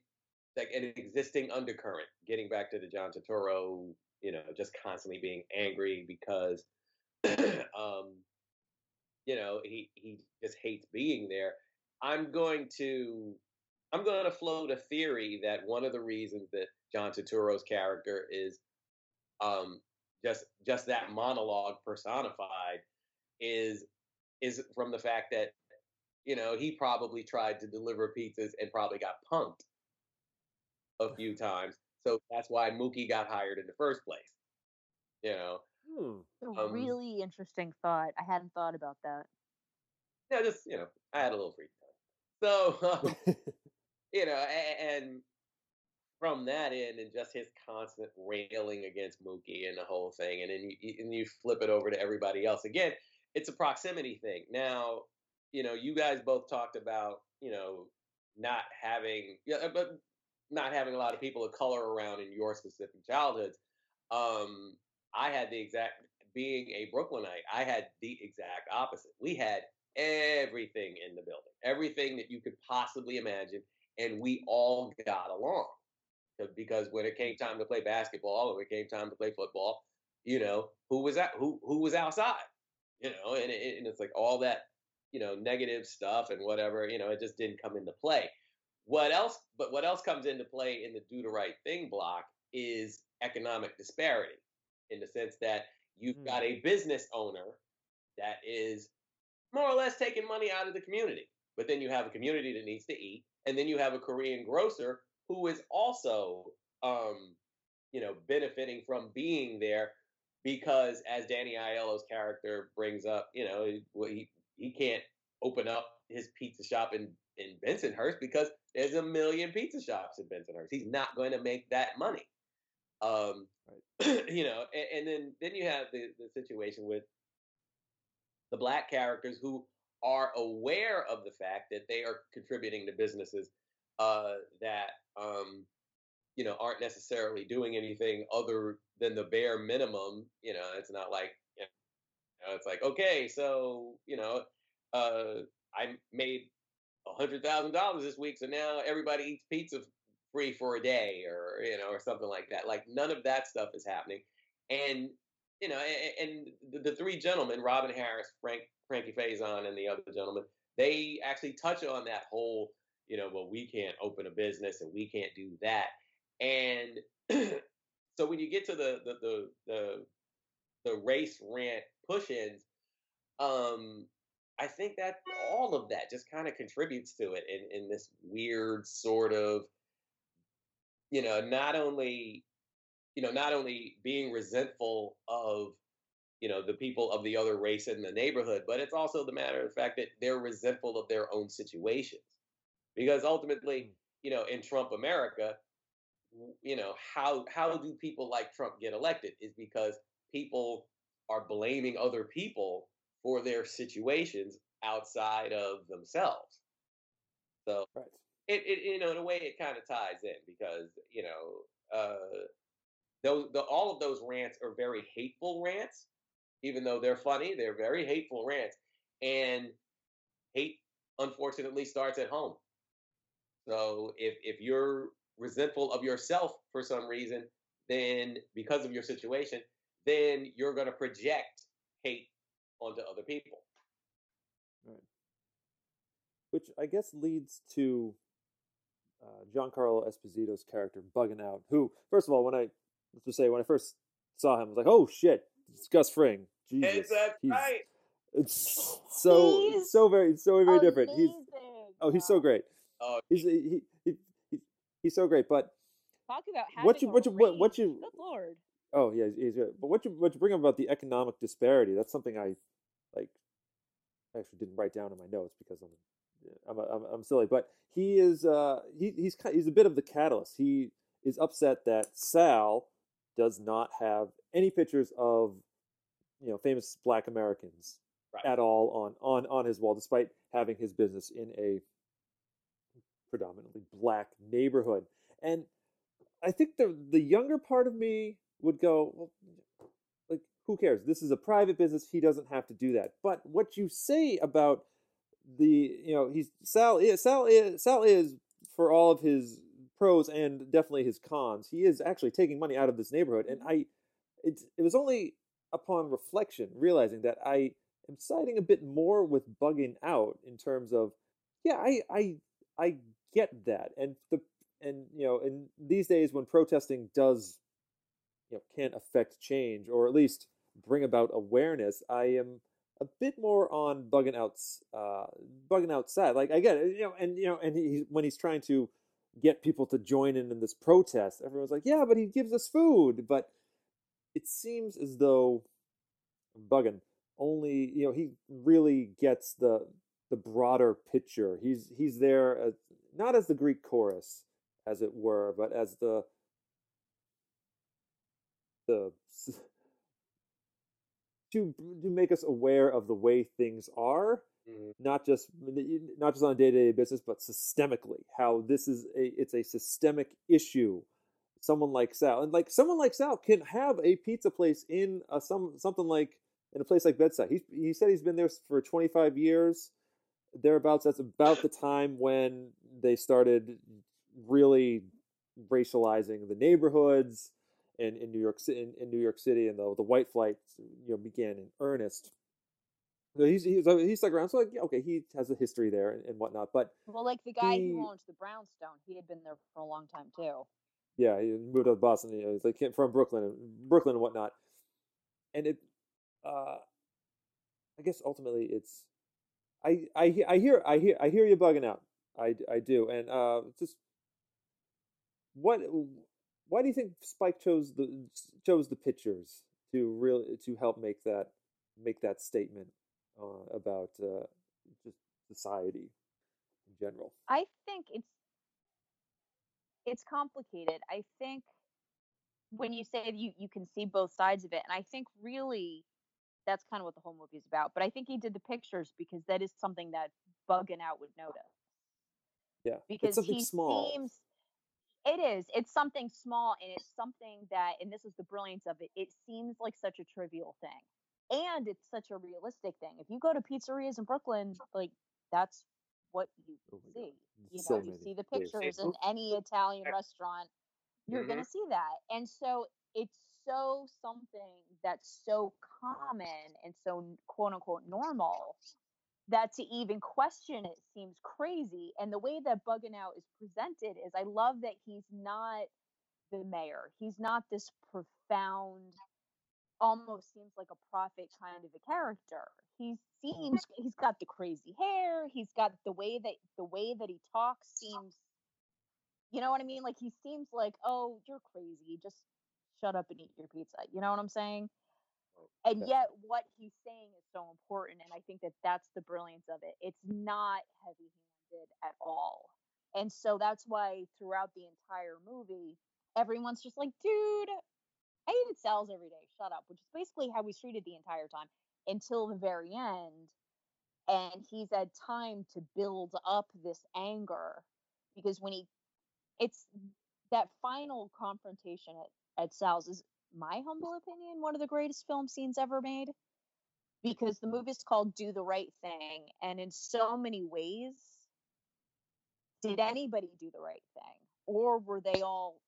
like an existing undercurrent. Getting back to the John Turturro, you know, just constantly being angry because, <clears throat> um, you know, he he just hates being there. I'm going to I'm going to float a theory that one of the reasons that John Turturro's character is um, just just that monologue personified is is from the fact that you know he probably tried to deliver pizzas and probably got punked a few times, so that's why Mookie got hired in the first place. You know, hmm. A Um, really interesting thought. I hadn't thought about that. yeah, just you know, I had a little free time, so um, <laughs> you know, and, and from that end, and just his constant railing against Mookie and the whole thing, and then you, and you flip it over to everybody else again. It's a proximity thing. Now, you know, you guys both talked about, you know, not having, yeah, but not having a lot of people of color around in your specific childhoods. Um, I had the exact, being a Brooklynite, I had the exact opposite. We had everything in the building, everything that you could possibly imagine, and we all got along. Because when it came time to play basketball, or it came time to play football, you know, who was that? Who who was outside? You know, and, it, and it's like all that, you know, negative stuff and whatever. You know, it just didn't come into play. What else? But what else comes into play in the do the right thing block is economic disparity, in the sense that you've Hmm. got a business owner that is more or less taking money out of the community. But then you have a community that needs to eat, and then you have a Korean grocer who is also, um, you know, benefiting from being there because, as Danny Aiello's character brings up, you know, he he, he can't open up his pizza shop in in Bensonhurst because there's a million pizza shops in Bensonhurst. He's not going to make that money. Um, <clears throat> you know, and, and then then you have the the situation with the black characters who are aware of the fact that they are contributing to businesses uh, that um, you know aren't necessarily doing anything other than the bare minimum. You know, it's not like you know, it's like okay, so you know, uh, I made hundred thousand dollars this week, so now everybody eats pizza free for a day, or you know, or something like that. Like none of that stuff is happening, and you know, and, and the, three gentlemen, Robin Harris, Frank, Frankie Faison, and the other gentleman, they actually touch on that whole, you know, well, we can't open a business and we can't do that. And <clears throat> so when you get to the the the the, the race rant push-ins, um, I think that all of that just kind of contributes to it in, in this weird sort of, you know, not only, you know, not only being resentful of, you know, the people of the other race in the neighborhood, but it's also the matter of the fact that they're resentful of their own situations. Because ultimately, mm. you know, in Trump America, you know, how how do people like Trump get elected? Is because people are blaming other people for their situations outside of themselves. So Right. it, it you know in a way it kind of ties in because you know uh those the, all of those rants are very hateful rants even though they're funny they're very hateful rants and hate unfortunately starts at home so if if you're resentful of yourself for some reason then because of your situation then you're going to project hate onto other people Right. Which I guess leads to uh, Giancarlo Esposito's character bugging out. Who, first of all, when I let's just say when I first saw him, I was like, "Oh shit, it's Gus Fring." Jesus, Is that he's, right It's so He's so very so very different. He's oh, he's so great. oh He's he, he, he he's so great. But Talk about having What you- what you- what- what you- Good lord. Oh yeah, he's, he's good. But what you what you bring up about the economic disparity? That's something I like. I actually didn't write down in my notes because I'm I'm I'm, I'm silly. But he is uh he he's he's a bit of the catalyst. He is upset that Sal does not have any pictures of you know famous Black Americans Right. at all on on on his wall, despite having his business in a predominantly black neighborhood. And I think the the younger part of me would go, well, who cares? This is a private business. He doesn't have to do that. But what you say about the, you know, he's Sal is Sal is Sal is for all of his pros and definitely his cons. He is actually taking money out of this neighborhood, and I, it it was only upon reflection realizing that I am siding a bit more with bugging out in terms of, yeah, I I I get that, and the and you know, in these days when protesting does, you know, can't affect change or at least bring about awareness, I am a bit more on bugging outs, uh, bugging outside. Like I get it, you know, and you know, and he when he's trying to get people to join in in this protest, everyone's like, yeah, but he gives us food, but it seems as though bugging only, you know, he really gets the the broader picture. He's he's there as, not as the Greek chorus, as it were, but as the the to to make us aware of the way things are, Mhm. not just not just on a day to day business, but systemically. How this is a it's a systemic issue. Someone like Sal, and like someone like Sal, can have a pizza place in a, some something like in a place like Bed-Stuy. He he said he's been there for 25 years, thereabouts. That's about the time when they started really racializing the neighborhoods in, in New York City in, in New York City and the the white flight you know began in earnest. So he's he's he's stuck around. So like okay, he has a history there and, and whatnot. But Well, like the guy He- who owns the brownstone, he had been there for a long time too. yeah, he moved to Boston. You know, he's like from Brooklyn and Brooklyn and whatnot. And it, uh, I guess ultimately it's, I I I hear I hear I hear you bugging out. I I do. And uh, just what why do you think Spike chose the chose the pictures to really to help make that make that statement uh, about uh, just society in general? I think it's it's complicated. I think when you say you, you can see both sides of it, and I think really that's kind of what the whole movie is about. But I think he did the pictures because that is something that bugging out would notice. Yeah, Because it's something he small. seems it is. It's something small and it's something that and this is the brilliance of it. It seems like such a trivial thing. And it's such a realistic thing. If you go to pizzerias in Brooklyn, like that's what you Oh my God. see. You So know, you see the Yes. pictures in any Italian restaurant, you're gonna mm-hmm. see that. And so it's so something that's so common and so quote unquote normal that to even question it seems crazy. And the way that Bugging Out is presented is I love that he's not the mayor. He's not this profound, almost seems like a prophet kind of a character. He mm-hmm. seems he's got the crazy hair. He's got the way that the way that he talks seems, you know what I mean? Like he seems like, oh, you're crazy. Just shut up and eat your pizza. You know what I'm saying? And yet what he's saying is so important and i think that that's the brilliance of it. It's not heavy handed at all. And so that's why throughout the entire movie everyone's just like dude i eat Sal's every day. Shut up which is basically how he's treated the entire time until the very end. And he's had time to build up this anger because when he it's that final confrontation at, at sal's is my humble opinion, one of the greatest film scenes ever made because the movie is called Do the Right Thing. And in so many ways, did anybody do the right thing? Or were they all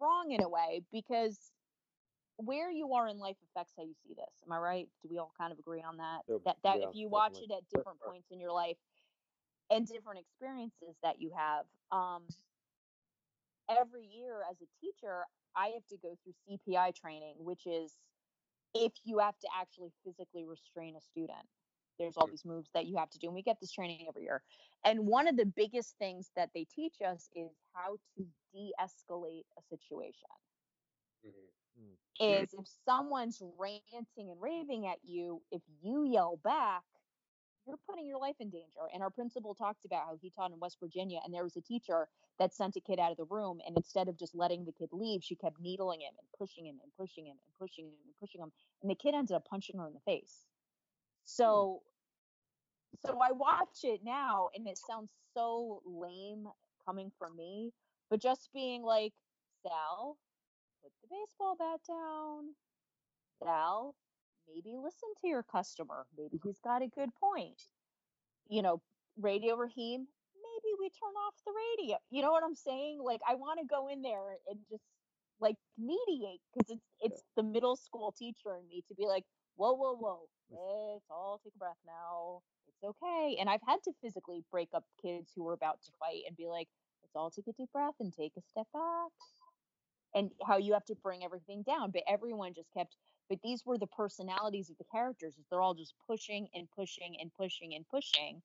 wrong in a way? Because where you are in life affects how you see this. Am I right? Do we all kind of agree on that? Yep. That that Yeah, if you watch definitely. it at different points in your life and different experiences that you have, um, every year as a teacher, I have to go through CPI training, which is if you have to actually physically restrain a student. There's all these moves that you have to do, and we get this training every year. And one of the biggest things that they teach us is how to de escalate a situation. Mhm. Is if someone's ranting and raving at you, if you yell back, you're putting your life in danger. And our principal talked about how he taught in West Virginia, and there was a teacher that sent a kid out of the room, and instead of just letting the kid leave, she kept needling him and pushing him and pushing him and pushing him and pushing him, and the kid ended up punching her in the face. Hmm. So, so I watch it now, and it sounds so lame coming from me, but just being like, Sal, put the baseball bat down. Sal, maybe listen to your customer. Maybe mm-hmm. he's got a good point. You know, Radio Raheem, maybe we turn off the radio. You know what I'm saying? Like I want to go in there and just like mediate because it's it's the middle school teacher in me to be like, whoa, whoa, whoa, let's all take a breath now. It's okay. And I've had to physically break up kids who were about to fight and be like, let's all take a deep breath and take a step back and how you have to bring everything down. But everyone just kept, but these were the personalities of the characters. is They're all just pushing and pushing and pushing and pushing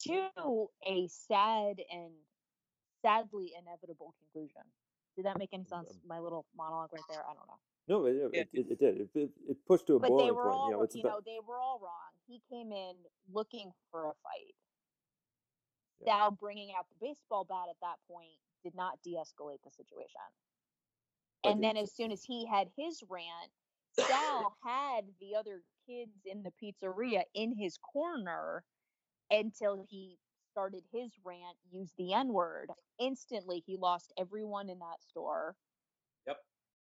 to a sad and sadly inevitable conclusion. Did that make any sense? Um, My little monologue right there. I don't know. No, it, it, it, it did. It, it, it pushed to a But boiling they were point. all, you know, it's you about, know, they were all wrong. He came in looking for a fight. Yeah. Sal bringing out the baseball bat at that point did not de-escalate the situation. And then as soon as he had his rant, Sal had the other kids in the pizzeria in his corner until he started his rant, used the N word. Instantly, he lost everyone in that store. Yep.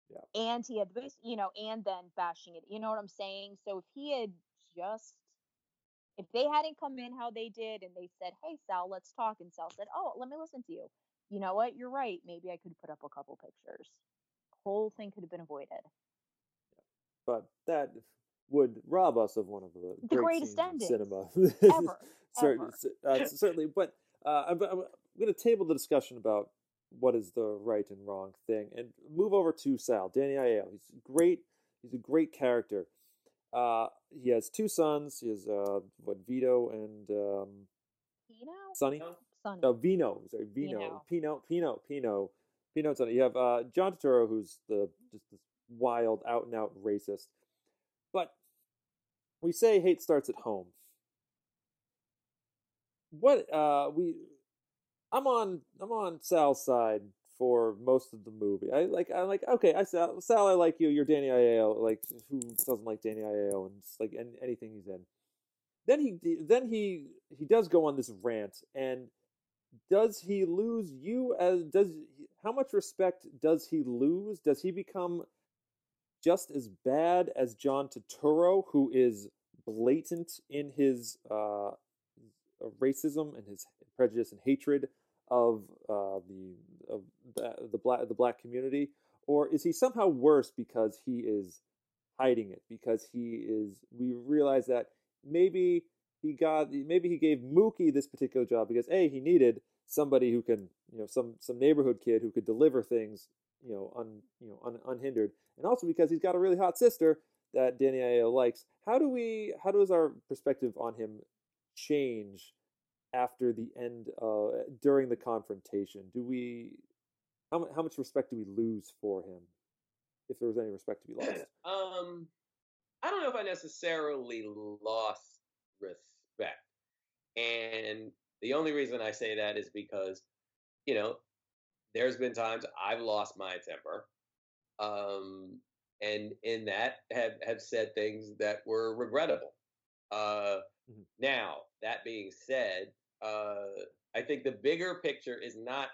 Yeah. And he had this, you know, and then bashing it. You know what I'm saying? So if he had just, if they hadn't come in how they did and they said, hey, Sal, let's talk, and Sal said, oh, let me listen to you. You know what? You're right. Maybe I could put up a couple pictures. Whole thing could have been avoided. But that would rob us of one of the, The great greatest scenes cinema. <laughs> Ever. Cer- ever. uh, certainly, but uh, I'm, I'm going to table the discussion about what is the right and wrong thing and move over to Sal, Danny Aiello. He's great. He's a great character. Uh, he has two sons. He has uh, what Vito and um, Pino? Sonny. No? Sonny. No, Vino. Sorry, Vino. Pino. Pino. Pino. Pino. and Sonny. You have uh, John Turturro, who's the just this wild, out and out racist. But we say hate starts at home. What uh we I'm on I'm on Sal's side for most of the movie. I like I like okay, I Sal, Sal I like you. You're Danny Aiello. Like who doesn't like Danny Aiello and like an anything he's in. Then he then he he does go on this rant and does he lose you as does how much respect does he lose? Does he become just as bad as John Turturro, who is blatant in his uh, racism and his prejudice and hatred of uh, the of the, the black the black community, or is he somehow worse because he is hiding it? Because he is, we realize that maybe he got maybe he gave Mookie this particular job because a he needed somebody who can you know some some neighborhood kid who could deliver things you know un you know un, unhindered, and also because he's got a really hot sister that Danny Aiello likes. How do we how does our perspective on him change after the end uh during the confrontation? Do we how how much respect do we lose for him? If there was any respect to be lost. <clears throat> um I don't know if I necessarily lost respect. And the only reason I say that is because, you know, there's been times I've lost my temper. Um, and in that have, have said things that were regrettable. Uh, mm-hmm. Now, that being said, uh, I think the bigger picture is not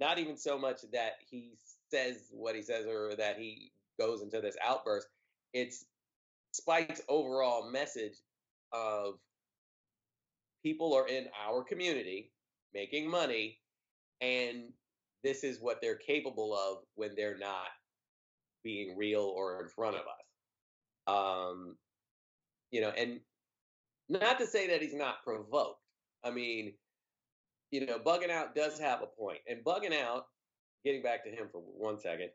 not even so much that he says what he says or that he goes into this outburst. It's Spike's overall message of people are in our community making money, and this is what they're capable of when they're not being real or in front of us. Um, you know, and not to say that he's not provoked. I mean, you know, bugging out does have a point, and bugging out. Getting back to him for one second,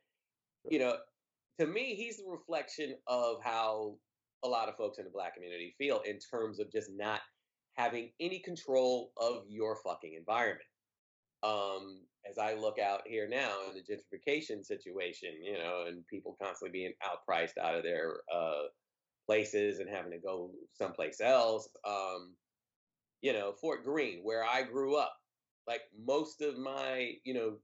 you know, to me, he's the reflection of how a lot of folks in the black community feel in terms of just not having any control of your fucking environment. Um, as I look out here now in the gentrification situation, you know, and people constantly being outpriced out of their uh, places and having to go someplace else. Um, you know, Fort Greene, where I grew up, like most of my, you know,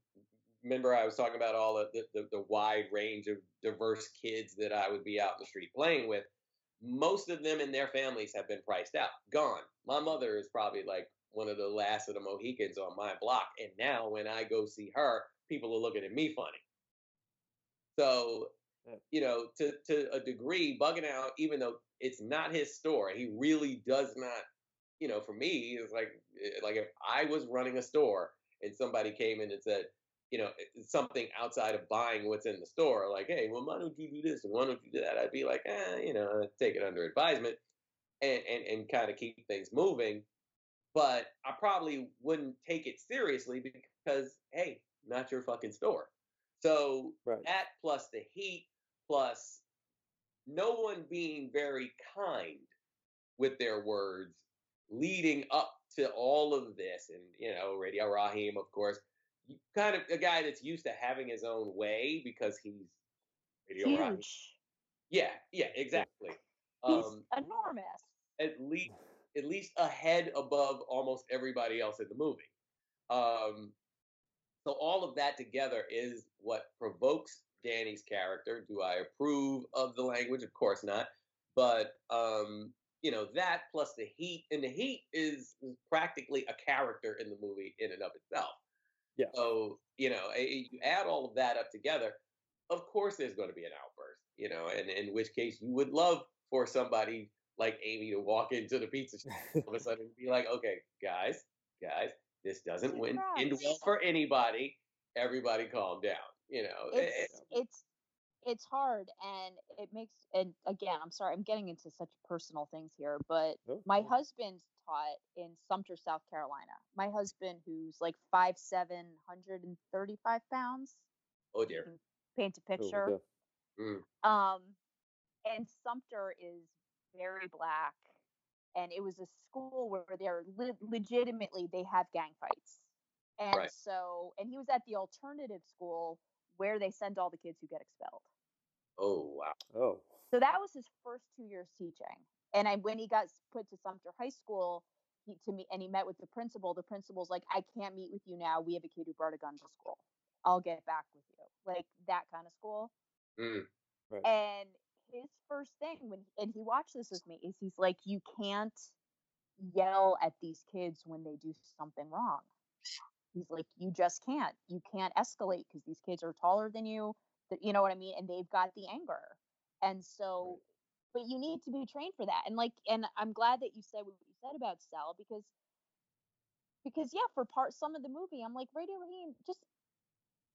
remember I was talking about all the, the, the wide range of diverse kids that I would be out in the street playing with most of them and their families have been priced out, gone. My mother is probably like one of the last of the Mohicans on my block. And now when I go see her, people are looking at me funny. So, you know, to, to a degree, bugging out, even though it's not his store, he really does not, you know, for me, it's like, eh, like if I was running a store and somebody came in and said, you know, something outside of buying what's in the store, like, hey, well, why don't you do this and why don't you do that? I'd be like, eh, you know, take it under advisement and, and, and kind of keep things moving. But I probably wouldn't take it seriously because, hey, not your fucking store. So right. that plus the heat, plus no one being very kind with their words leading up to all of this. And, you know, Radio Raheem, of course, kind of a guy that's used to having his own way because he's radio huge. Yeah, yeah, exactly. He's um, enormous. At least, at least a head above almost everybody else in the movie. Um, so all of that together is what provokes Danny's character. Do I approve of the language? Of course not. But um, you know that plus the heat, and the heat is, is practically a character in the movie in and of itself. Yeah. So, you know, you add all of that up together, of course there's going to be an outburst, you know, and in which case you would love for somebody like Amy to walk into the pizza shop <laughs> all of a sudden and be like, okay, guys, guys, this doesn't win end well for anybody. Everybody calm down. You know, it's, it's it's hard and it makes and again i'm sorry i'm getting into such personal things here but oh, my oh. husband taught in sumter south carolina my husband who's like five seven hundred and thirty five pounds oh dear paint a picture oh, okay. mm. um and sumter is very black and it was a school where they're le- legitimately they have gang fights and right. so and he was at the alternative school where they send all the kids who get expelled Oh wow. Oh. So that was his first two years teaching. And I, when he got put to Sumter High School, he to me and he met with the principal. The principal's like, I can't meet with you now. We have a kid who brought a gun to school. I'll get back with you. Like that kind of school. Mm, right. And his first thing when and he watched this with me is he's like, you can't yell at these kids when they do something wrong. He's like, you just can't. You can't escalate because these kids are taller than you you know what I mean? And they've got the anger. And so, but you need to be trained for that. And like, and I'm glad that you said what you said about Sal because, because yeah, for part some of the movie, I'm like, Radio Raheem, just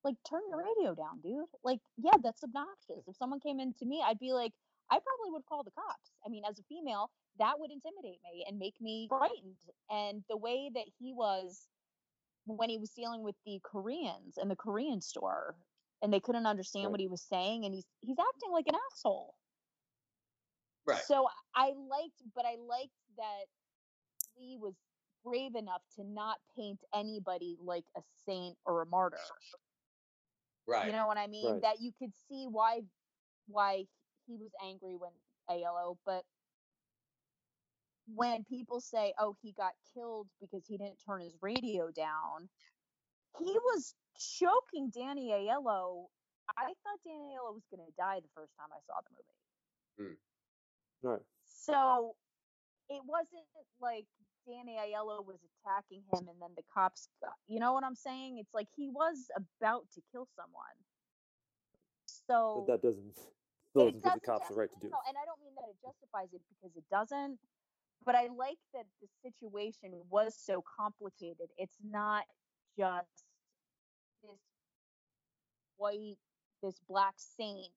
like turn your radio down, dude. Like, yeah, that's obnoxious. If someone came in to me, I'd be like, I probably would call the cops. I mean, as a female, that would intimidate me and make me frightened. And the way that he was when he was dealing with the Koreans in the Korean store and they couldn't understand Right. what he was saying and he's he's acting like an asshole. Right. So I liked but I liked that Lee was brave enough to not paint anybody like a saint or a martyr. Right. You know what I mean? Right. That you could see why why he was angry when ALO, but when people say, "Oh, he got killed because he didn't turn his radio down," he was choking Danny Aiello. I thought Danny Aiello was going to die the first time I saw the movie. Hmm. Right. So it wasn't like Danny Aiello was attacking him and then the cops got, you know what I'm saying? It's like he was about to kill someone. So But that doesn't <laughs> but still doesn't give the cops the right to no, do. no, and I don't mean that it justifies it because it doesn't. But I like that the situation was so complicated. It's not just this white, this black saint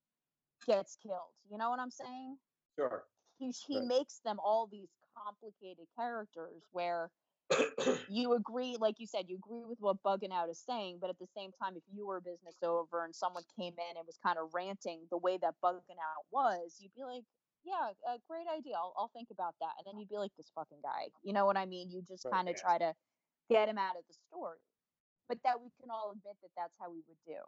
gets killed. You know what I'm saying? Sure. He he Right. makes them all these complicated characters where you agree, like you said, you agree with what Bugging Out is saying, but at the same time, if you were a business over and someone came in and was kind of ranting the way that Bugging Out was, you'd be like, yeah, a great idea. I'll, I'll think about that. And then you'd be like, this fucking guy. You know what I mean? You just Right. kind of Yeah. try to get him out of the story. But that we can all admit that that's how we would do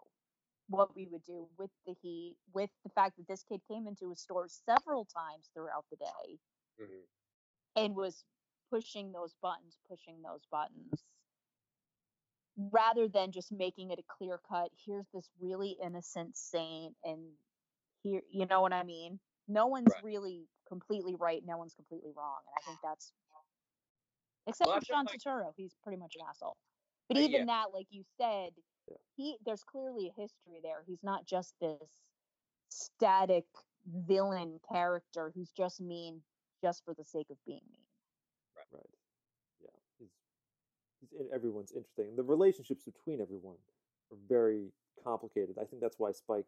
what we would do with the heat, with the fact that this kid came into a store several times throughout the day Mhm. And was pushing those buttons, pushing those buttons, rather than just making it a clear cut. Here's this really innocent saint, and here, you know what I mean? No one's Right. really completely right. No one's completely wrong, and I think that's except Well, for John like- Turturro. He's pretty much an asshole. But Uh, even yeah. that, like you said, he there's clearly a history there. He's not just this static villain character who's just mean just for the sake of being mean. Right. Yeah. He's he's in, everyone's interesting. The relationships between everyone are very complicated. I think that's why Spike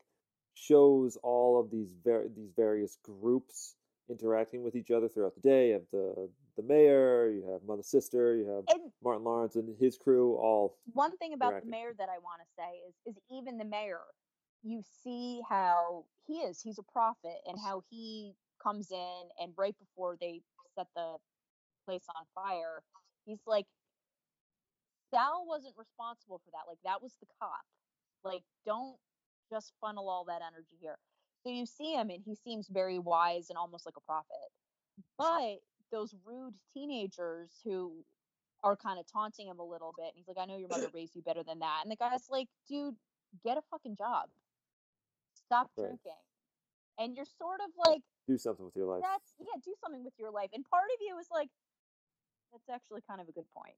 shows all of these ver- these various groups interacting with each other throughout the day. You have the the mayor, you have mother sister, you have And Martin Lawrence and his crew all one thing about the mayor that I want to say is is even the mayor, you see how he is. He's a prophet and how he comes in and right before they set the place on fire, he's like Sal wasn't responsible for that. Like that was the cop. Like don't just funnel all that energy here. So you see him and he seems very wise and almost like a prophet. But those rude teenagers who are kind of taunting him a little bit. And he's like, I know your mother raised you better than that. And the guy's like, dude, get a fucking job. Stop Right. drinking. And you're sort of like, do something with your life. that's, yeah, do something with your life. And part of you is like, that's actually kind of a good point.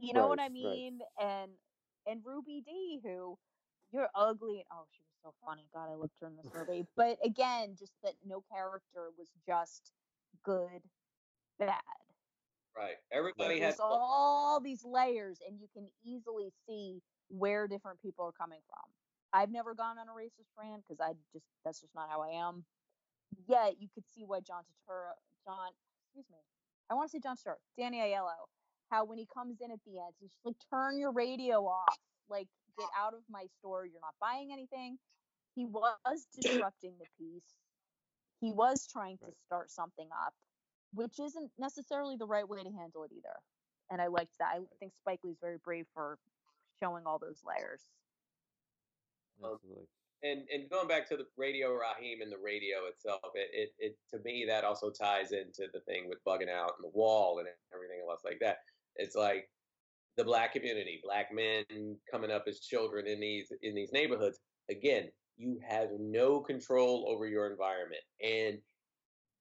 You know what Right, I right. mean? And, and Ruby Dee, who you're ugly. And, oh, she was so funny. God, I loved her in this movie. <laughs> But again, just that no character was just good, bad. Right. Everybody has all these layers, and you can easily see where different people are coming from. I've never gone on a racist rant because I just that's just not how I am. Yet you could see why John Turturro, John, excuse me, I want to say John Turturro, Danny Aiello, how when he comes in at the end, he's just like, turn your radio off, like get out of my store. You're not buying anything. He was disrupting the peace. He was trying to start something up, which isn't necessarily the right way to handle it either. And I liked that. I think Spike Lee's very brave for showing all those layers. Um, Absolutely. And and going back to the radio Raheem and the radio itself, it, it it to me that also ties into the thing with bugging out and the wall and everything else like that. It's like the black community, black men coming up as children in these in these neighborhoods. Again, you have no control over your environment, and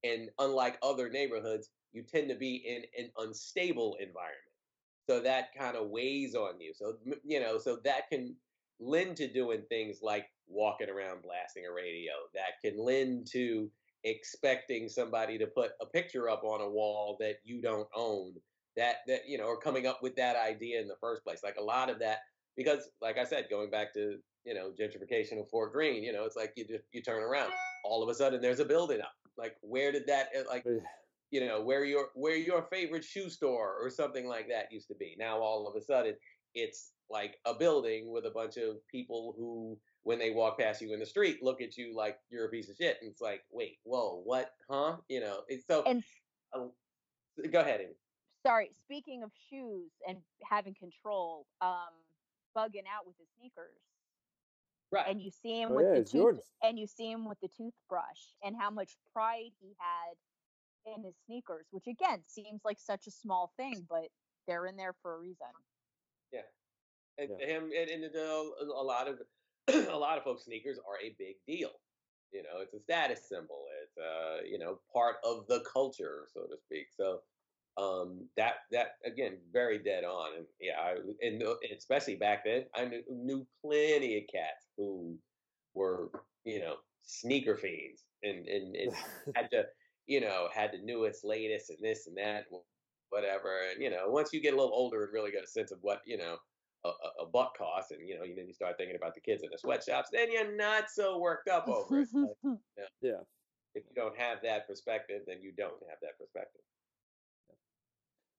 and unlike other neighborhoods, you tend to be in an unstable environment. So that kind of weighs on you. So you know, so that can lend to doing things like walking around blasting a radio. That can lend to expecting somebody to put a picture up on a wall that you don't own. That that you know, or coming up with that idea in the first place. Like a lot of that, because like I said, going back to you know gentrification of Fort Greene, you know, it's like you just you turn around. all of a sudden there's a building up. Like where did that uh, like you know where your where your favorite shoe store or something like that used to be. Now all of a sudden it's like a building with a bunch of people who when they walk past you in the street look at you like you're a piece of shit and it's like wait whoa what huh you know it's so And uh, go ahead Amy. sorry, speaking of shoes and having control, um, bugging out with the sneakers. right and you see him Oh, with yeah, the it's tooth Jordans. and you see him with the toothbrush and how much pride he had in his sneakers which again seems like such a small thing but they're in there for a reason Yeah. and Yeah. him and, and uh, a lot of <clears throat> a lot of folks sneakers are a big deal you know it's a status symbol it's uh you know part of the culture so to speak so um that that again very dead on and yeah I, and especially back then i knew, knew plenty of cats who were you know sneaker fiends and and, and <laughs> had to you know had the newest latest and this and that whatever and you know once you get a little older and really get a sense of what you know a, a a buck costs and you know you then you start thinking about the kids in the sweatshops then you're not so worked up over it Like, <laughs> yeah. if you don't have that perspective then you don't have that perspective.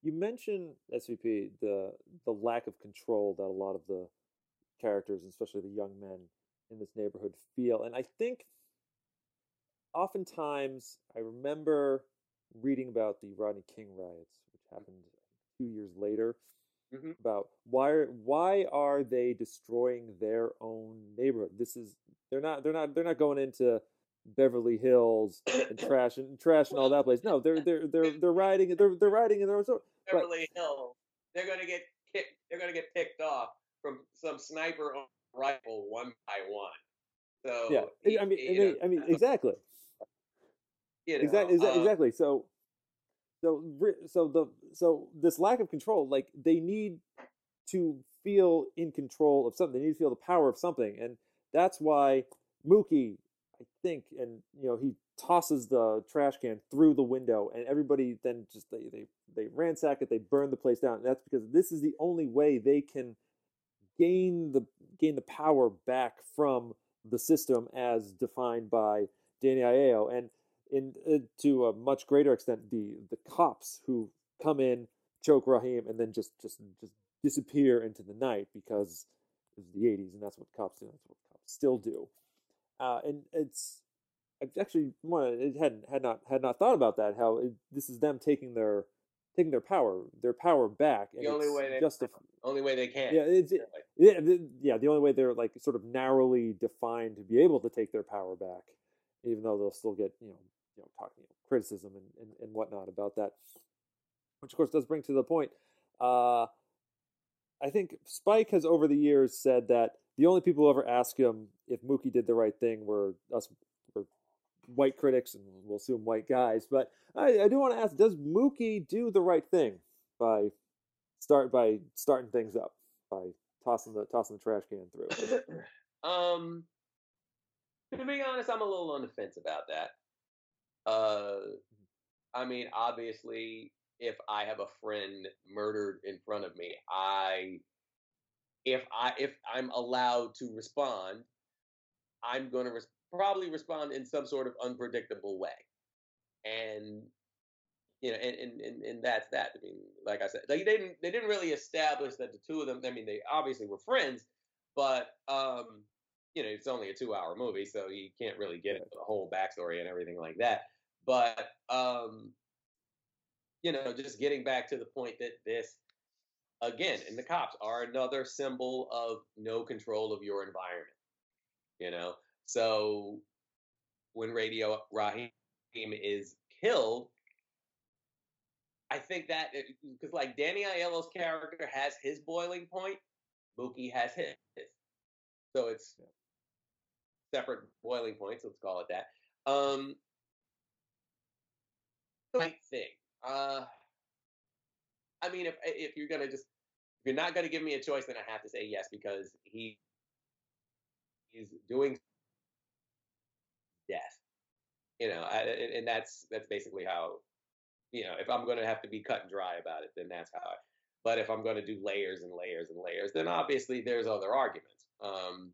You mentioned SVP the the lack of control that a lot of the characters, especially the young men in this neighborhood, feel, and I think oftentimes I remember reading about the Rodney King riots, which mm. happened two years later, Mhm. about why are, why are they destroying their own neighborhood? This is they're not they're not they're not going into Beverly Hills and <coughs> trash and trash and all that place. No, they're they're they're they're riding they're they're riding in their own. Beverly hills they're going to get kicked they're going to get picked off from some sniper rifle one by one so Yeah, I mean, you I know, mean, I mean, exactly, you know, exactly, uh, exactly. So, so, so the so this lack of control, like they need to feel in control of something. They need to feel the power of something, and that's why Mookie, I think, and you know, he tosses the trash can through the window, and everybody then just they they they ransack it, they burn the place down. And that's because this is the only way they can gain the gain the power back from the system as defined by Danny Aiello, and in uh, to a much greater extent, the the cops who come in, choke Raheem, and then just just just disappear into the night because it's the '80s, and that's what cops do. That's what cops still do. Uh, and it's I actually one it had had not had not thought about that. How it, this is them taking their taking their power their power back. And The only way they- justif- <laughs> only way they can yeah, it's, really. yeah, the, yeah. The only way they're like sort of narrowly defined to be able to take their power back, even though they'll still get you know you know talking you know, criticism and, and and whatnot about that, which of course does bring to the point. Uh, I think Spike has over the years said that the only people who ever ask him if Mookie did the right thing were us, were white critics, and we'll assume white guys. But I, I do want to ask: Does Mookie do the right thing by start by starting things up? by tossing the tossing the trash can through. <clears throat> um, to be honest, I'm a little on the fence about that. Uh, I mean, obviously, if I have a friend murdered in front of me, I, if I if I'm allowed to respond, I'm going to res- probably respond in some sort of unpredictable way, and you know, and, and, and, and that's that. I mean, like I said, they didn't they didn't really establish that the two of them. I mean, they obviously were friends, but um, you know, it's only a two hour movie, so you can't really get into the whole backstory and everything like that. But um, you know, just getting back to the point that this again, and the cops are another symbol of no control of your environment. You know, so when Radio Raheem is killed, I think that because like Danny Aiello's character has his boiling point, Mookie has his. So it's separate boiling points. Let's call it that. Um, right thing. Uh, I mean, if if you're gonna just if you're not gonna give me a choice, then I have to say yes because he he's doing death. You know, I, and that's that's basically how you know, if I'm going to have to be cut and dry about it, then that's how I. But if I'm going to do layers and layers and layers, then obviously there's other arguments. Um.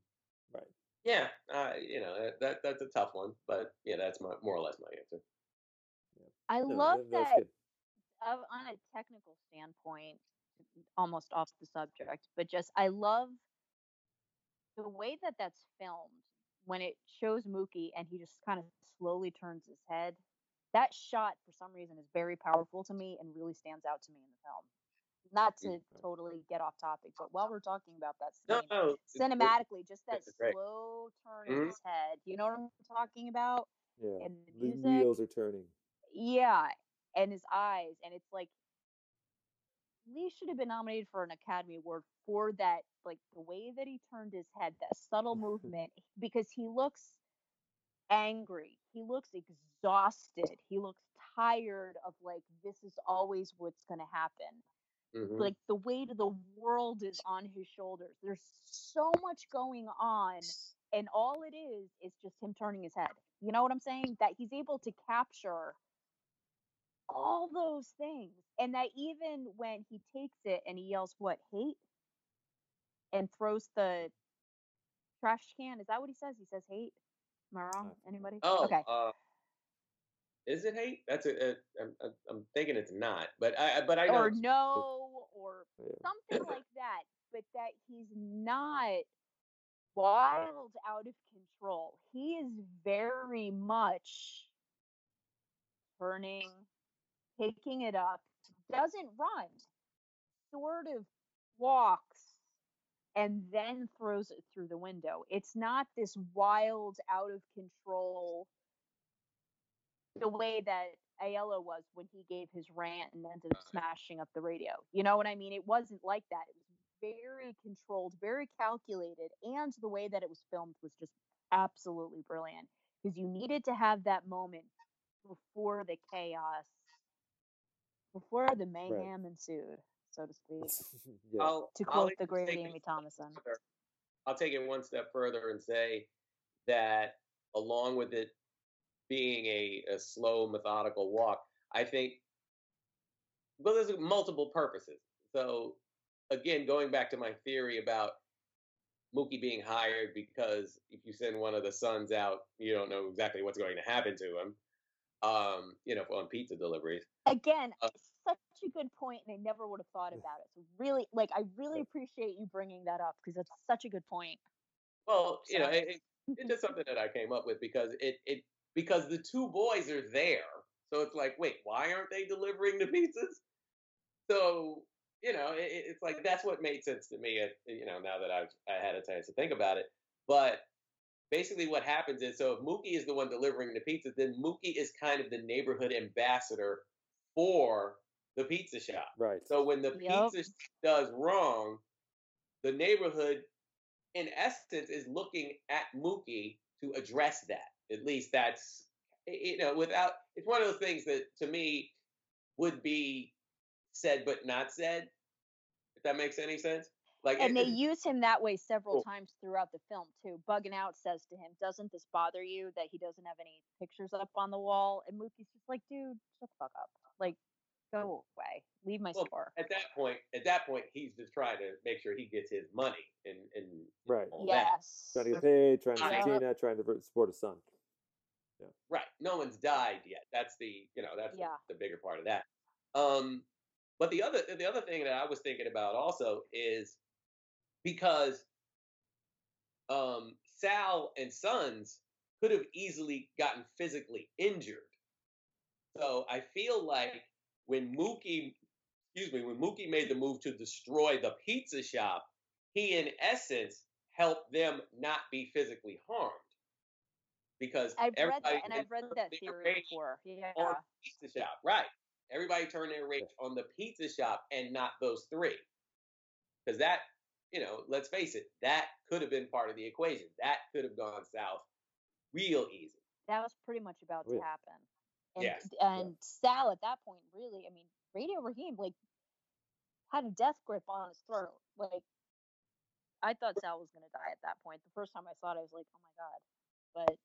Yeah, uh, you know that, that that's a tough one, but yeah, that's my more or less my answer. I No, love that- that of, on a technical standpoint, almost off the subject, but just I love the way that that's filmed when it shows Mookie and he just kind of slowly turns his head. That shot, for some reason, is very powerful to me and really stands out to me in the film. Not to totally get off topic, but while we're talking about that scene, no, cinematically, just that slow turn of mm-hmm. his head. You know what I'm talking about? Yeah, And the the wheels are turning. Yeah, and his eyes, and it's like Lee should have been nominated for an Academy Award for that, like the way that he turned his head, that subtle <laughs> movement, because he looks angry, he looks exhausted, he looks tired of like this is always what's going to happen. Mhm. Like the weight of the world is on his shoulders. There's so much going on, and all it is is just him turning his head. You know what I'm saying? That he's able to capture all those things. And that even when he takes it and he yells, what, hate? And throws the trash can. Is that what he says? He says hate? Am I wrong? Anybody? Oh, okay. uh, is it hate? That's a, a I'm, I'm- I'm thinking it's not, but I I- but I know Or no, or something like that. But that he's not wild out of control. He is very much turning, picking it up, doesn't run, sort of walks, and then throws it through the window. It's not this wild, out of control, the way that Aiello was when he gave his rant and ended up uh-huh. smashing up the radio. You know what I mean? It wasn't like that. It was very controlled, very calculated, and the way that it was filmed was just absolutely brilliant because you needed to have that moment before the chaos, before the mayhem ensued, so to <laughs> speak. yeah. I'll, To I'll quote the great Amy Thompson. further. I'll take it one step further and say that along with it being a, a slow, methodical walk, I think, well, there's multiple purposes. So, again, going back to my theory about Mookie being hired because if you send one of the sons out, you don't know exactly what's going to happen to him. Um, you know, on pizza deliveries. Again, Uh, such a good point, and I never would have thought about it. So really, like, I really appreciate you bringing that up because that's such a good point. Well, you know, it, it, it's just <laughs> something that I came up with because it, it because the two boys are there. So it's like, wait, why aren't they delivering the pizzas? So you know, it, it- it's like that's what made sense to me. At, you know, now that I've I had a chance to think about it, but basically what happens is, so if Mookie is the one delivering the pizzas, then Mookie is kind of the neighborhood ambassador for the pizza shop. Right. So when the Yup. pizza does wrong, the neighborhood, in essence, is looking at Mookie to address that. At least that's you know, without it's one of those things that to me would be said but not said. If that makes any sense. Like and it- they it- use him that way several Cool. times throughout the film too. Bugging out says to him, "Doesn't this bother you that he doesn't have any pictures up on the wall?" And Mookie's just like, "Dude, shut the fuck up. Like, go away. Leave my Well, store." at that point, at that point, he's just trying to make sure he gets his money and and Right. all that. Yes. Trying to get paid, trying to Right. see Tina, trying to support his son. Right. No one's died yet. That's the you know that's the- Yeah. the, bigger part of that. Um, but the other the other thing that I was thinking about also is because um, Sal and Sons could have easily gotten physically injured. So I feel like when Mookie, excuse me, when Mookie made the move to destroy the pizza shop, he in essence helped them not be physically harmed because I've read everybody that, and I've read turned that their theory rage before. Yeah. on the pizza shop, right? Everybody turned their rage on the pizza shop and not those three, because that, you know, let's face it, that could have been part of the equation. That could have gone south real easy. That was pretty much about Oh, to happen. And Yes. and Sal at that point really, I mean, Radio Raheem like had a death grip on his throat. Like I thought Sal was gonna die at that point. The first time I saw it, I was like, oh my god. But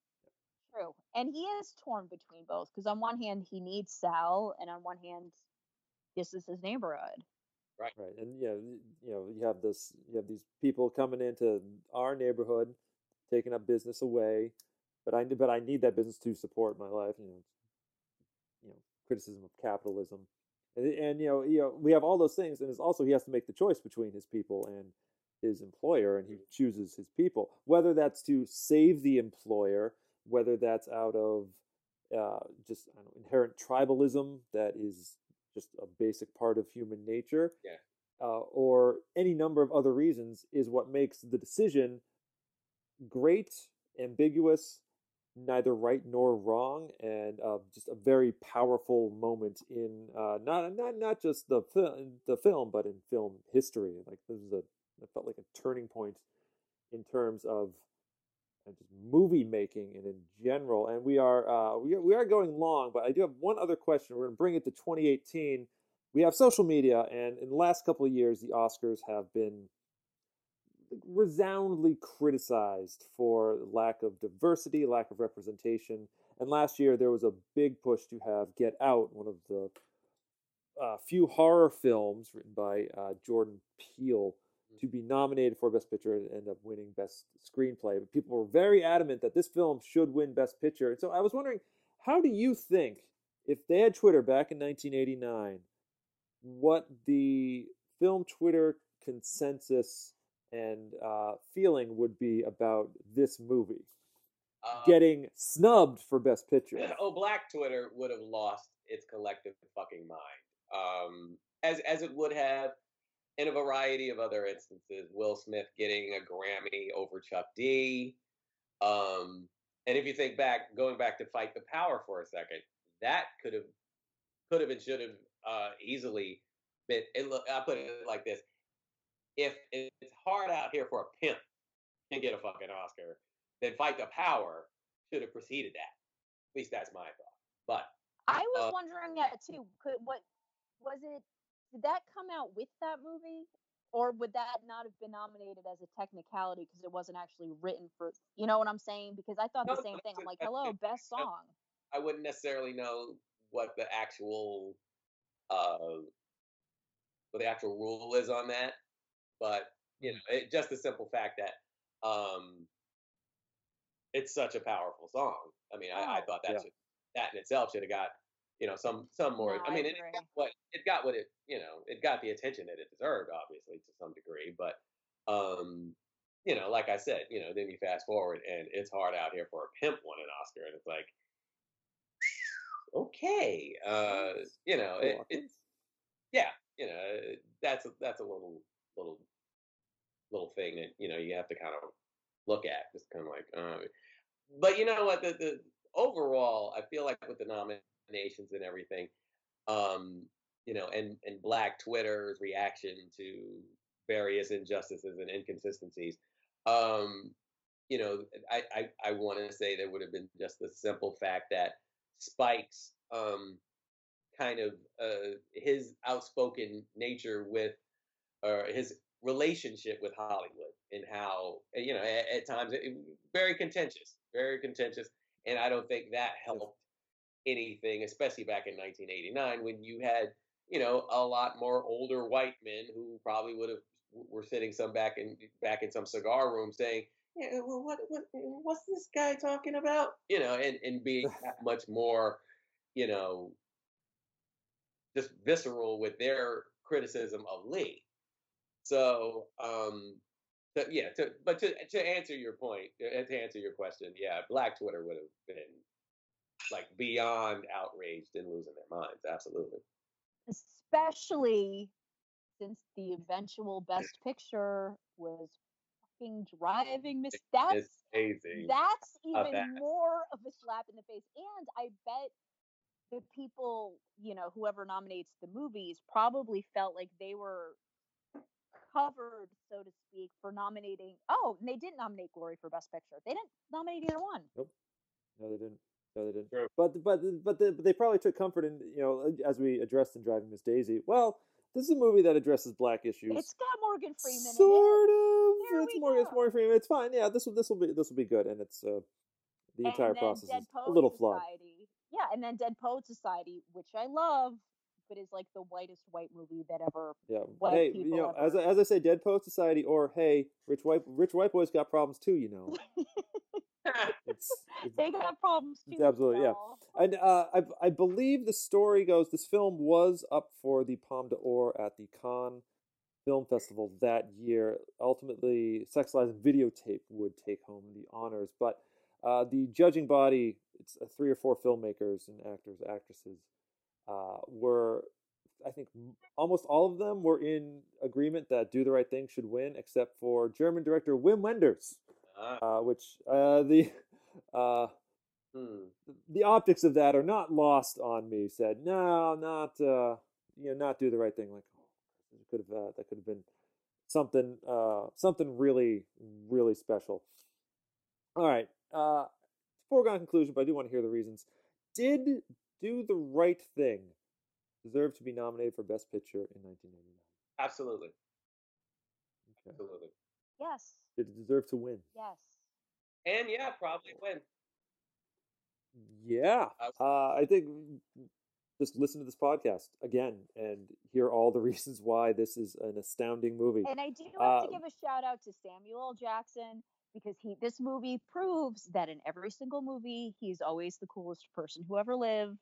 true. And he is torn between both because on one hand he needs Sal, and on one hand, this is his neighborhood. Right, Right. and you know, you know, you have this, you have these people coming into our neighborhood, taking up business away, but I but I need that business to support my life. You know, you know, criticism of capitalism, and, and you know, you know, we have all those things, and it's also he has to make the choice between his people and his employer, and he mm-hmm. chooses his people. Whether that's to save the employer, whether that's out of uh, just know, inherent tribalism that is just a basic part of human nature, yeah. uh, or any number of other reasons, is what makes the decision great, ambiguous, neither right nor wrong, and uh, just a very powerful moment in uh, not not not just the film, the film, but in film history. Like this is a it felt like a turning point in terms of just movie making and in general. And we are uh, we are, we are going long, but I do have one other question. We're going to bring it to 2018. We have social media, and in the last couple of years, the Oscars have been resoundingly criticized for lack of diversity, lack of representation. And last year, there was a big push to have Get Out, one of the uh, few horror films written by uh, Jordan Peele, to be nominated for Best Picture and end up winning Best Screenplay. But people were very adamant that this film should win Best Picture. And so I was wondering, how do you think, if they had Twitter back in 1989, what the film Twitter consensus and uh, feeling would be about this movie? Uh, getting snubbed for Best Picture. <laughs> Oh, Black Twitter would have lost its collective fucking mind, um, as as it would have in a variety of other instances. Will Smith getting a Grammy over Chuck D. Um, and if you think back, going back to Fight the Power for a second, that could have, could have and should have uh, easily been. It, look, I put it like this: If it's hard out here for a pimp and get a fucking Oscar, then Fight the Power should have preceded that. At least that's my thought. But I was uh, wondering that too. Could what was it? Did that come out with that movie? Or would that not have been nominated as a technicality because it wasn't actually written for you know what I'm saying? Because I thought no, the same thing. I'm like, <laughs> hello, best song. I wouldn't necessarily know what the actual uh what the actual rule is on that. But you know, it, just the simple fact that um it's such a powerful song. I mean, I, I, oh, thought that yeah. should, that in itself should have got you know some some more. No, I mean, I it, it got what it got what it you know it got the attention that it deserved, obviously to some degree. But um, you know, like I said, you know, then you fast forward and it's hard out here for a pimp won an Oscar, and it's like, okay, uh, you know, it, it's yeah, you know, that's a, that's a little little little thing that you know you have to kind of look at, just kind of like. Uh, but you know what? The, the overall, I feel like with the nomination nations and everything. Um, you know, and and Black Twitter's reaction to various injustices and inconsistencies. Um, you know, I I, I want to say there would have been just the simple fact that Spike's um, kind of uh, his outspoken nature with uh, his relationship with Hollywood and how you know at, at times it, very contentious, very contentious, and I don't think that helped anything, especially back in 1989 when you had, you know, a lot more older white men who probably would have were sitting some back in back in some cigar room saying, "Yeah, well, what what what's this guy talking about?" You know, and and being <laughs> much more, you know, just visceral with their criticism of Lee. So, um, to, yeah, to, but to to answer your point, uh, to answer your question, yeah, Black Twitter would have been like beyond outraged and losing their minds. Absolutely. Especially since the eventual best picture was fucking driving Miss. That's amazing. That's even that. more of a slap in the face. And I bet the people, you know, whoever nominates the movies probably felt like they were covered, so to speak, for nominating. Oh, and they didn't nominate Glory for Best Picture. They didn't nominate either one. Nope. No, they didn't. No, they didn't. True. But but but the, but they probably took comfort in you know as we addressed in Driving Miss Daisy. Well, this is a movie that addresses black issues. It's got Morgan Freeman. Sort of. There it's more. It's Morgan Freeman. It's fine. Yeah. This will this will be this will be good, and it's uh, the entire process Dead is Poet a little flawed. Society. Yeah, and then Dead Poet Society, which I love, but is like the whitest white movie that ever. Yeah. White hey, people you know, as I, as I say, Dead Poet Society, or hey, rich white rich white boys got problems too. You know, <laughs> it's, <laughs> it's They got problems too. absolutely- yeah. And uh, I, I believe the story goes this film was up for the Palme d'Or at the Cannes Film Festival that year. Ultimately, Sex Lies and Videotape would take home the honors, but uh, the judging body, it's uh, three or four filmmakers and actors, actresses, uh, were, I think, almost all of them were in agreement that Do the Right Thing should win, except for German director Wim Wenders, Ah, uh, which uh, the. Uh, hmm. the optics of that are not lost on me. Said no, not uh, you know, not do the right thing. Like oh, could have uh, that could have been something uh, something really really special. All right, uh, foregone conclusion, but I do want to hear the reasons. Did do the right thing deserve to be nominated for Best Picture in 1999? Absolutely. Okay. Absolutely. Yes. Did it deserve to win? Yes. And yeah, probably win. Yeah, uh, I think just listen to this podcast again and hear all the <laughs> reasons why this is an astounding movie. And I do have Uh, to give a shout out to Samuel Jackson because he this movie proves that in every single movie he's always the coolest person who ever lived.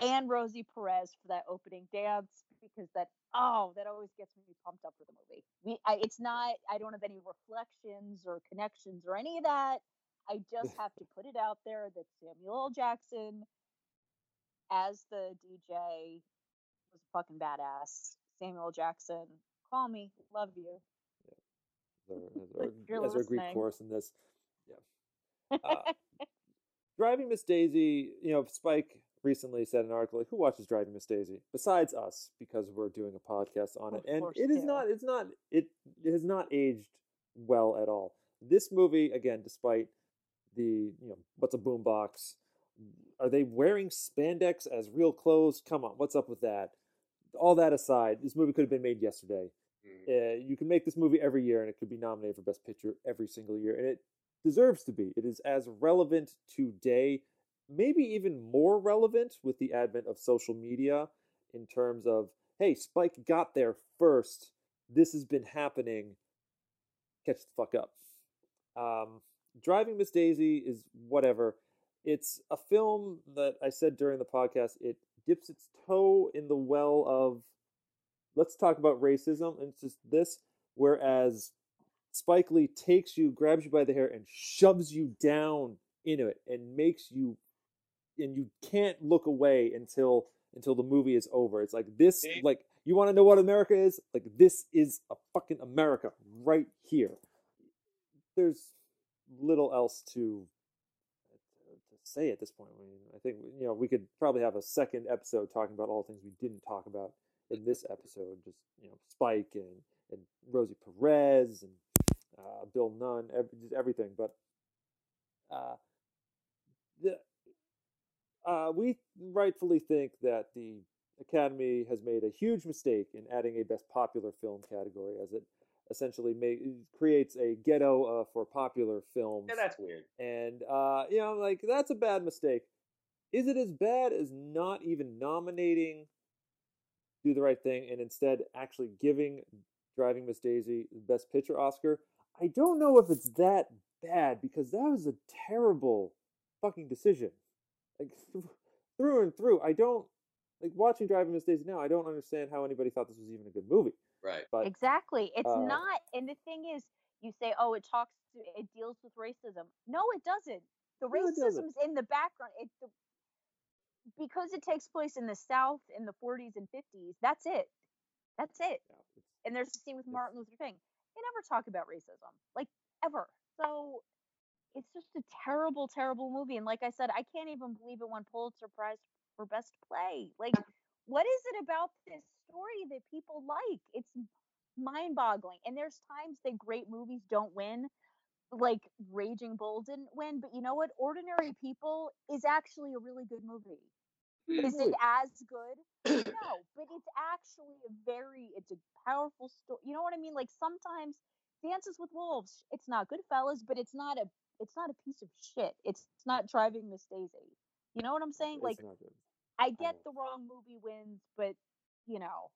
And Rosie Perez for that opening dance because that oh that always gets me pumped up for the movie. We I, it's not I don't have any reflections or connections or any of that. I just have to put it out there that Samuel L. Jackson as the DJ was a fucking badass. Samuel Jackson, call me, love you. as our, as our, you're as our Greek chorus in this. Yeah. <laughs> Uh, Driving Miss Daisy, you know, Spike recently said an article, like, who watches Driving Miss Daisy besides us because we're doing a podcast on it, and it is not, it's not, it, it has not aged well at all. This movie, again, despite the, you know, what's a boombox? Are they wearing spandex as real clothes? Come on, what's up with that? All that aside, this movie could have been made yesterday. Hmm. Uh, you can make this movie every year, and it could be nominated for Best Picture every single year, and it deserves to be. It is as relevant today, maybe even more relevant with the advent of social media in terms of, hey, Spike got there first. This has been happening. Catch the fuck up. Um, Driving Miss Daisy is whatever. It's a film that I said during the podcast, it dips its toe in the well of let's talk about racism and it's just this whereas spike lee takes you grabs you by the hair and shoves you down into it and makes you and you can't look away until until the movie is over. It's like this like you want to know what america is? Like this is a fucking america right here. There's little else to to say at this point. I mean i think you know we could probably have a second episode talking about all the things we didn't talk about in this episode, just you know, Spike and and Rosie Perez and uh, Bill Nunn, ev- just everything. But uh, the uh, we rightfully think that the Academy has made a huge mistake in adding a Best Popular Film category, as it essentially make, creates a ghetto uh, for popular films Yeah, that's weird. and uh, you know, like that's a bad mistake. Is it as bad as not even nominating Do the Right Thing and instead actually giving Driving Miss Daisy the Best Picture Oscar? I don't know if it's that bad because that was a terrible fucking decision. Like through and through, I don't like watching Driving Miss Daisy now. I don't understand how anybody thought this was even a good movie. Right. But Exactly. It's uh, not. And the thing is, you say, oh, it talks, to, it deals with racism. No, it doesn't. The No, it doesn't. in the background. It, the, because it takes place in the South in the 40s and 50s. That's it. That's it. yeah, And there's the scene with Martin Luther King. They never talk about racism, like ever. So it's just a terrible, terrible movie. And like I said, I can't even believe it won Pulitzer Prize for Best Play. Like, what is it about this story that people like? It's mind boggling. And there's times that great movies don't win, like Raging Bull didn't win. But you know what? Ordinary People is actually a really good movie. Is it as good? <coughs> No, but it's actually a very, it's a powerful story. You know what I mean? Like sometimes Dances with Wolves, it's not Goodfellas, but it's not a, it's not a piece of shit. It's, it's not driving Miss Daisy. You know what I'm saying? it's Like not good. I get the wrong movie wins, but you know,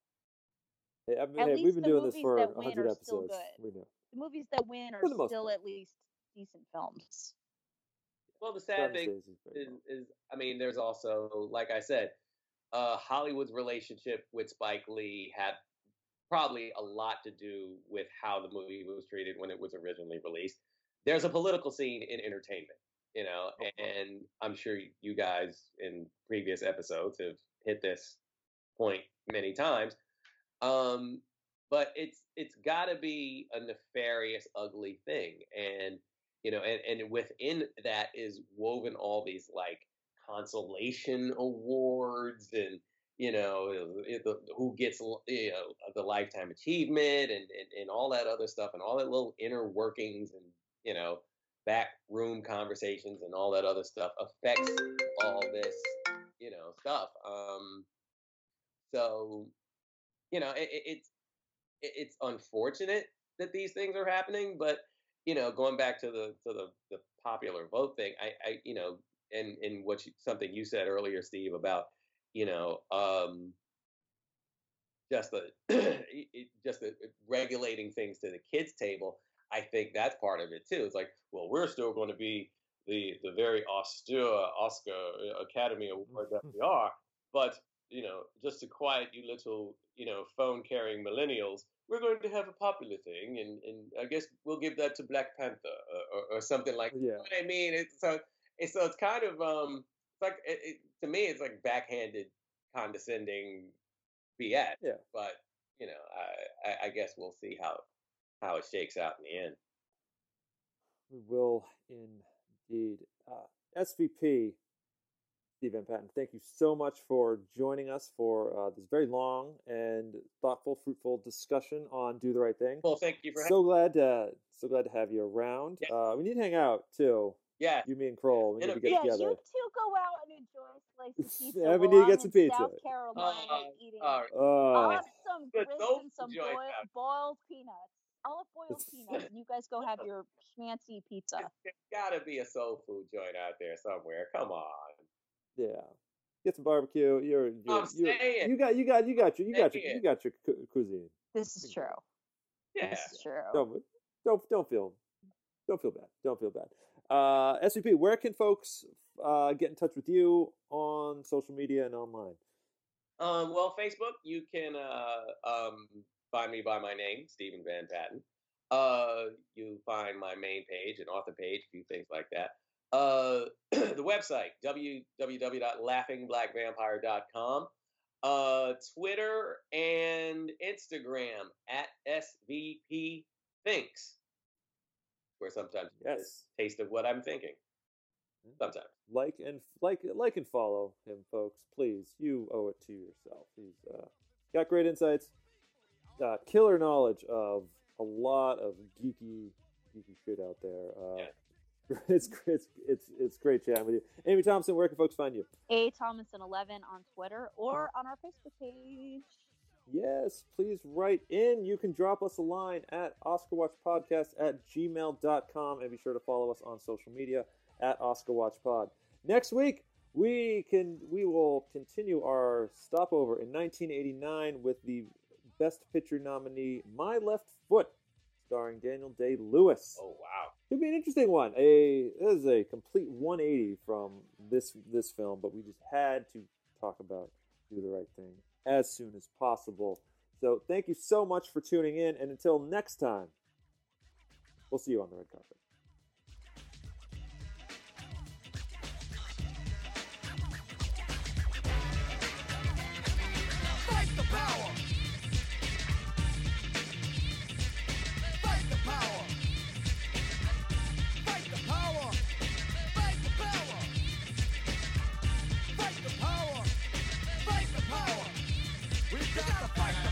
Hey, I mean, At hey, least we've been the doing this for that 100 are still episodes. good. We know. the movies that win are For the most still part. at least decent films. Well, the sad thing is very is, well. is, I mean, there's also, like I said, uh, Hollywood's relationship with Spike Lee had probably a lot to do with how the movie was treated when it was originally released. There's a political scene in entertainment, you know, and I'm sure you guys in previous episodes have hit this point many times. Um, but it's it's got to be a nefarious, ugly thing, and you know, and, and within that is woven all these like consolation awards and you know the, who gets you know the lifetime achievement and, and and all that other stuff and all that little inner workings and you know back room conversations and all that other stuff affects all this you know stuff um so you know it, it, it's it, it's unfortunate that these things are happening but you know going back to the to the, the popular vote thing i i you know and and what you, something you said earlier steve about you know um just the <clears throat> just the regulating things to the kids table i think that's part of it too it's like well we're still going to be the the very austere uh, oscar uh, academy award that mm-hmm. we are but you know just to quiet you little you know phone carrying millennials we're going to have a popular thing and and i guess we'll give that to black panther or, or, or something like uh, Yeah. you know what i mean it's so it's so it's kind of um it's like it, it, to me it's like backhanded condescending BS. Yeah. But you know, I, I I guess we'll see how how it shakes out in the end. We will indeed. Uh, SVP, Steve Van Patten, thank you so much for joining us for uh, this very long and thoughtful, fruitful discussion on Do the Right Thing. Well, thank you for So glad to so glad to have you around. Yes. Uh, we need to hang out too. yeah. You, me, and Kroll. We need to get yeah, together. you two go out and enjoy a slice of <laughs> pizza. Yeah, we need to get some in pizza. South Carolina Uh, eating. all right. I'll Oh, have some Good grits and some joint boil, out. boiled peanuts. I'll have boiled peanuts, <laughs> you guys go have <laughs> your schmancy pizza. There's got to be a soul food joint out there somewhere. Come on. yeah. Get some barbecue. You're, you're, I'm you're saying. you got you got you got your you got your you got your cu- cuisine. This is true. Yeah. This is true. Don't don't don't feel don't feel bad. Don't feel bad. Uh, SVP, where can folks uh, get in touch with you on social media and online? Um, well, Facebook, you can uh, um, find me by my name, Steven Van Patten. Uh, you find my main page, an author page, a few things like that. Uh, <clears throat> the website, www.laughingblackvampire.com. Uh, Twitter and Instagram at SVP Thinks, where sometimes Yes. a taste of what I'm thinking. Sometimes. Like and like like and follow him, folks. Please, you owe it to yourself. He's uh, got great insights, uh, killer knowledge of a lot of geeky geeky shit out there. Uh, Yeah. <laughs> It's it's it's it's great chatting with you, Amy Thompson. Where can folks find you? A Thompson eleven on Twitter or on our Facebook page. Yes, please write in. You can drop us a line at OscarWatchPodcast at gmail.com and be sure to follow us on social media at OscarWatchPod. Next week, we can we will continue our stopover in 1989 with the Best Picture nominee My Left Foot, starring Daniel Day Lewis. Oh, wow. Could be an interesting one. A this is a complete 180 from this this film, but we just had to talk about do the right thing as soon as possible. So thank you so much for tuning in, and until next time, we'll see you on the red carpet.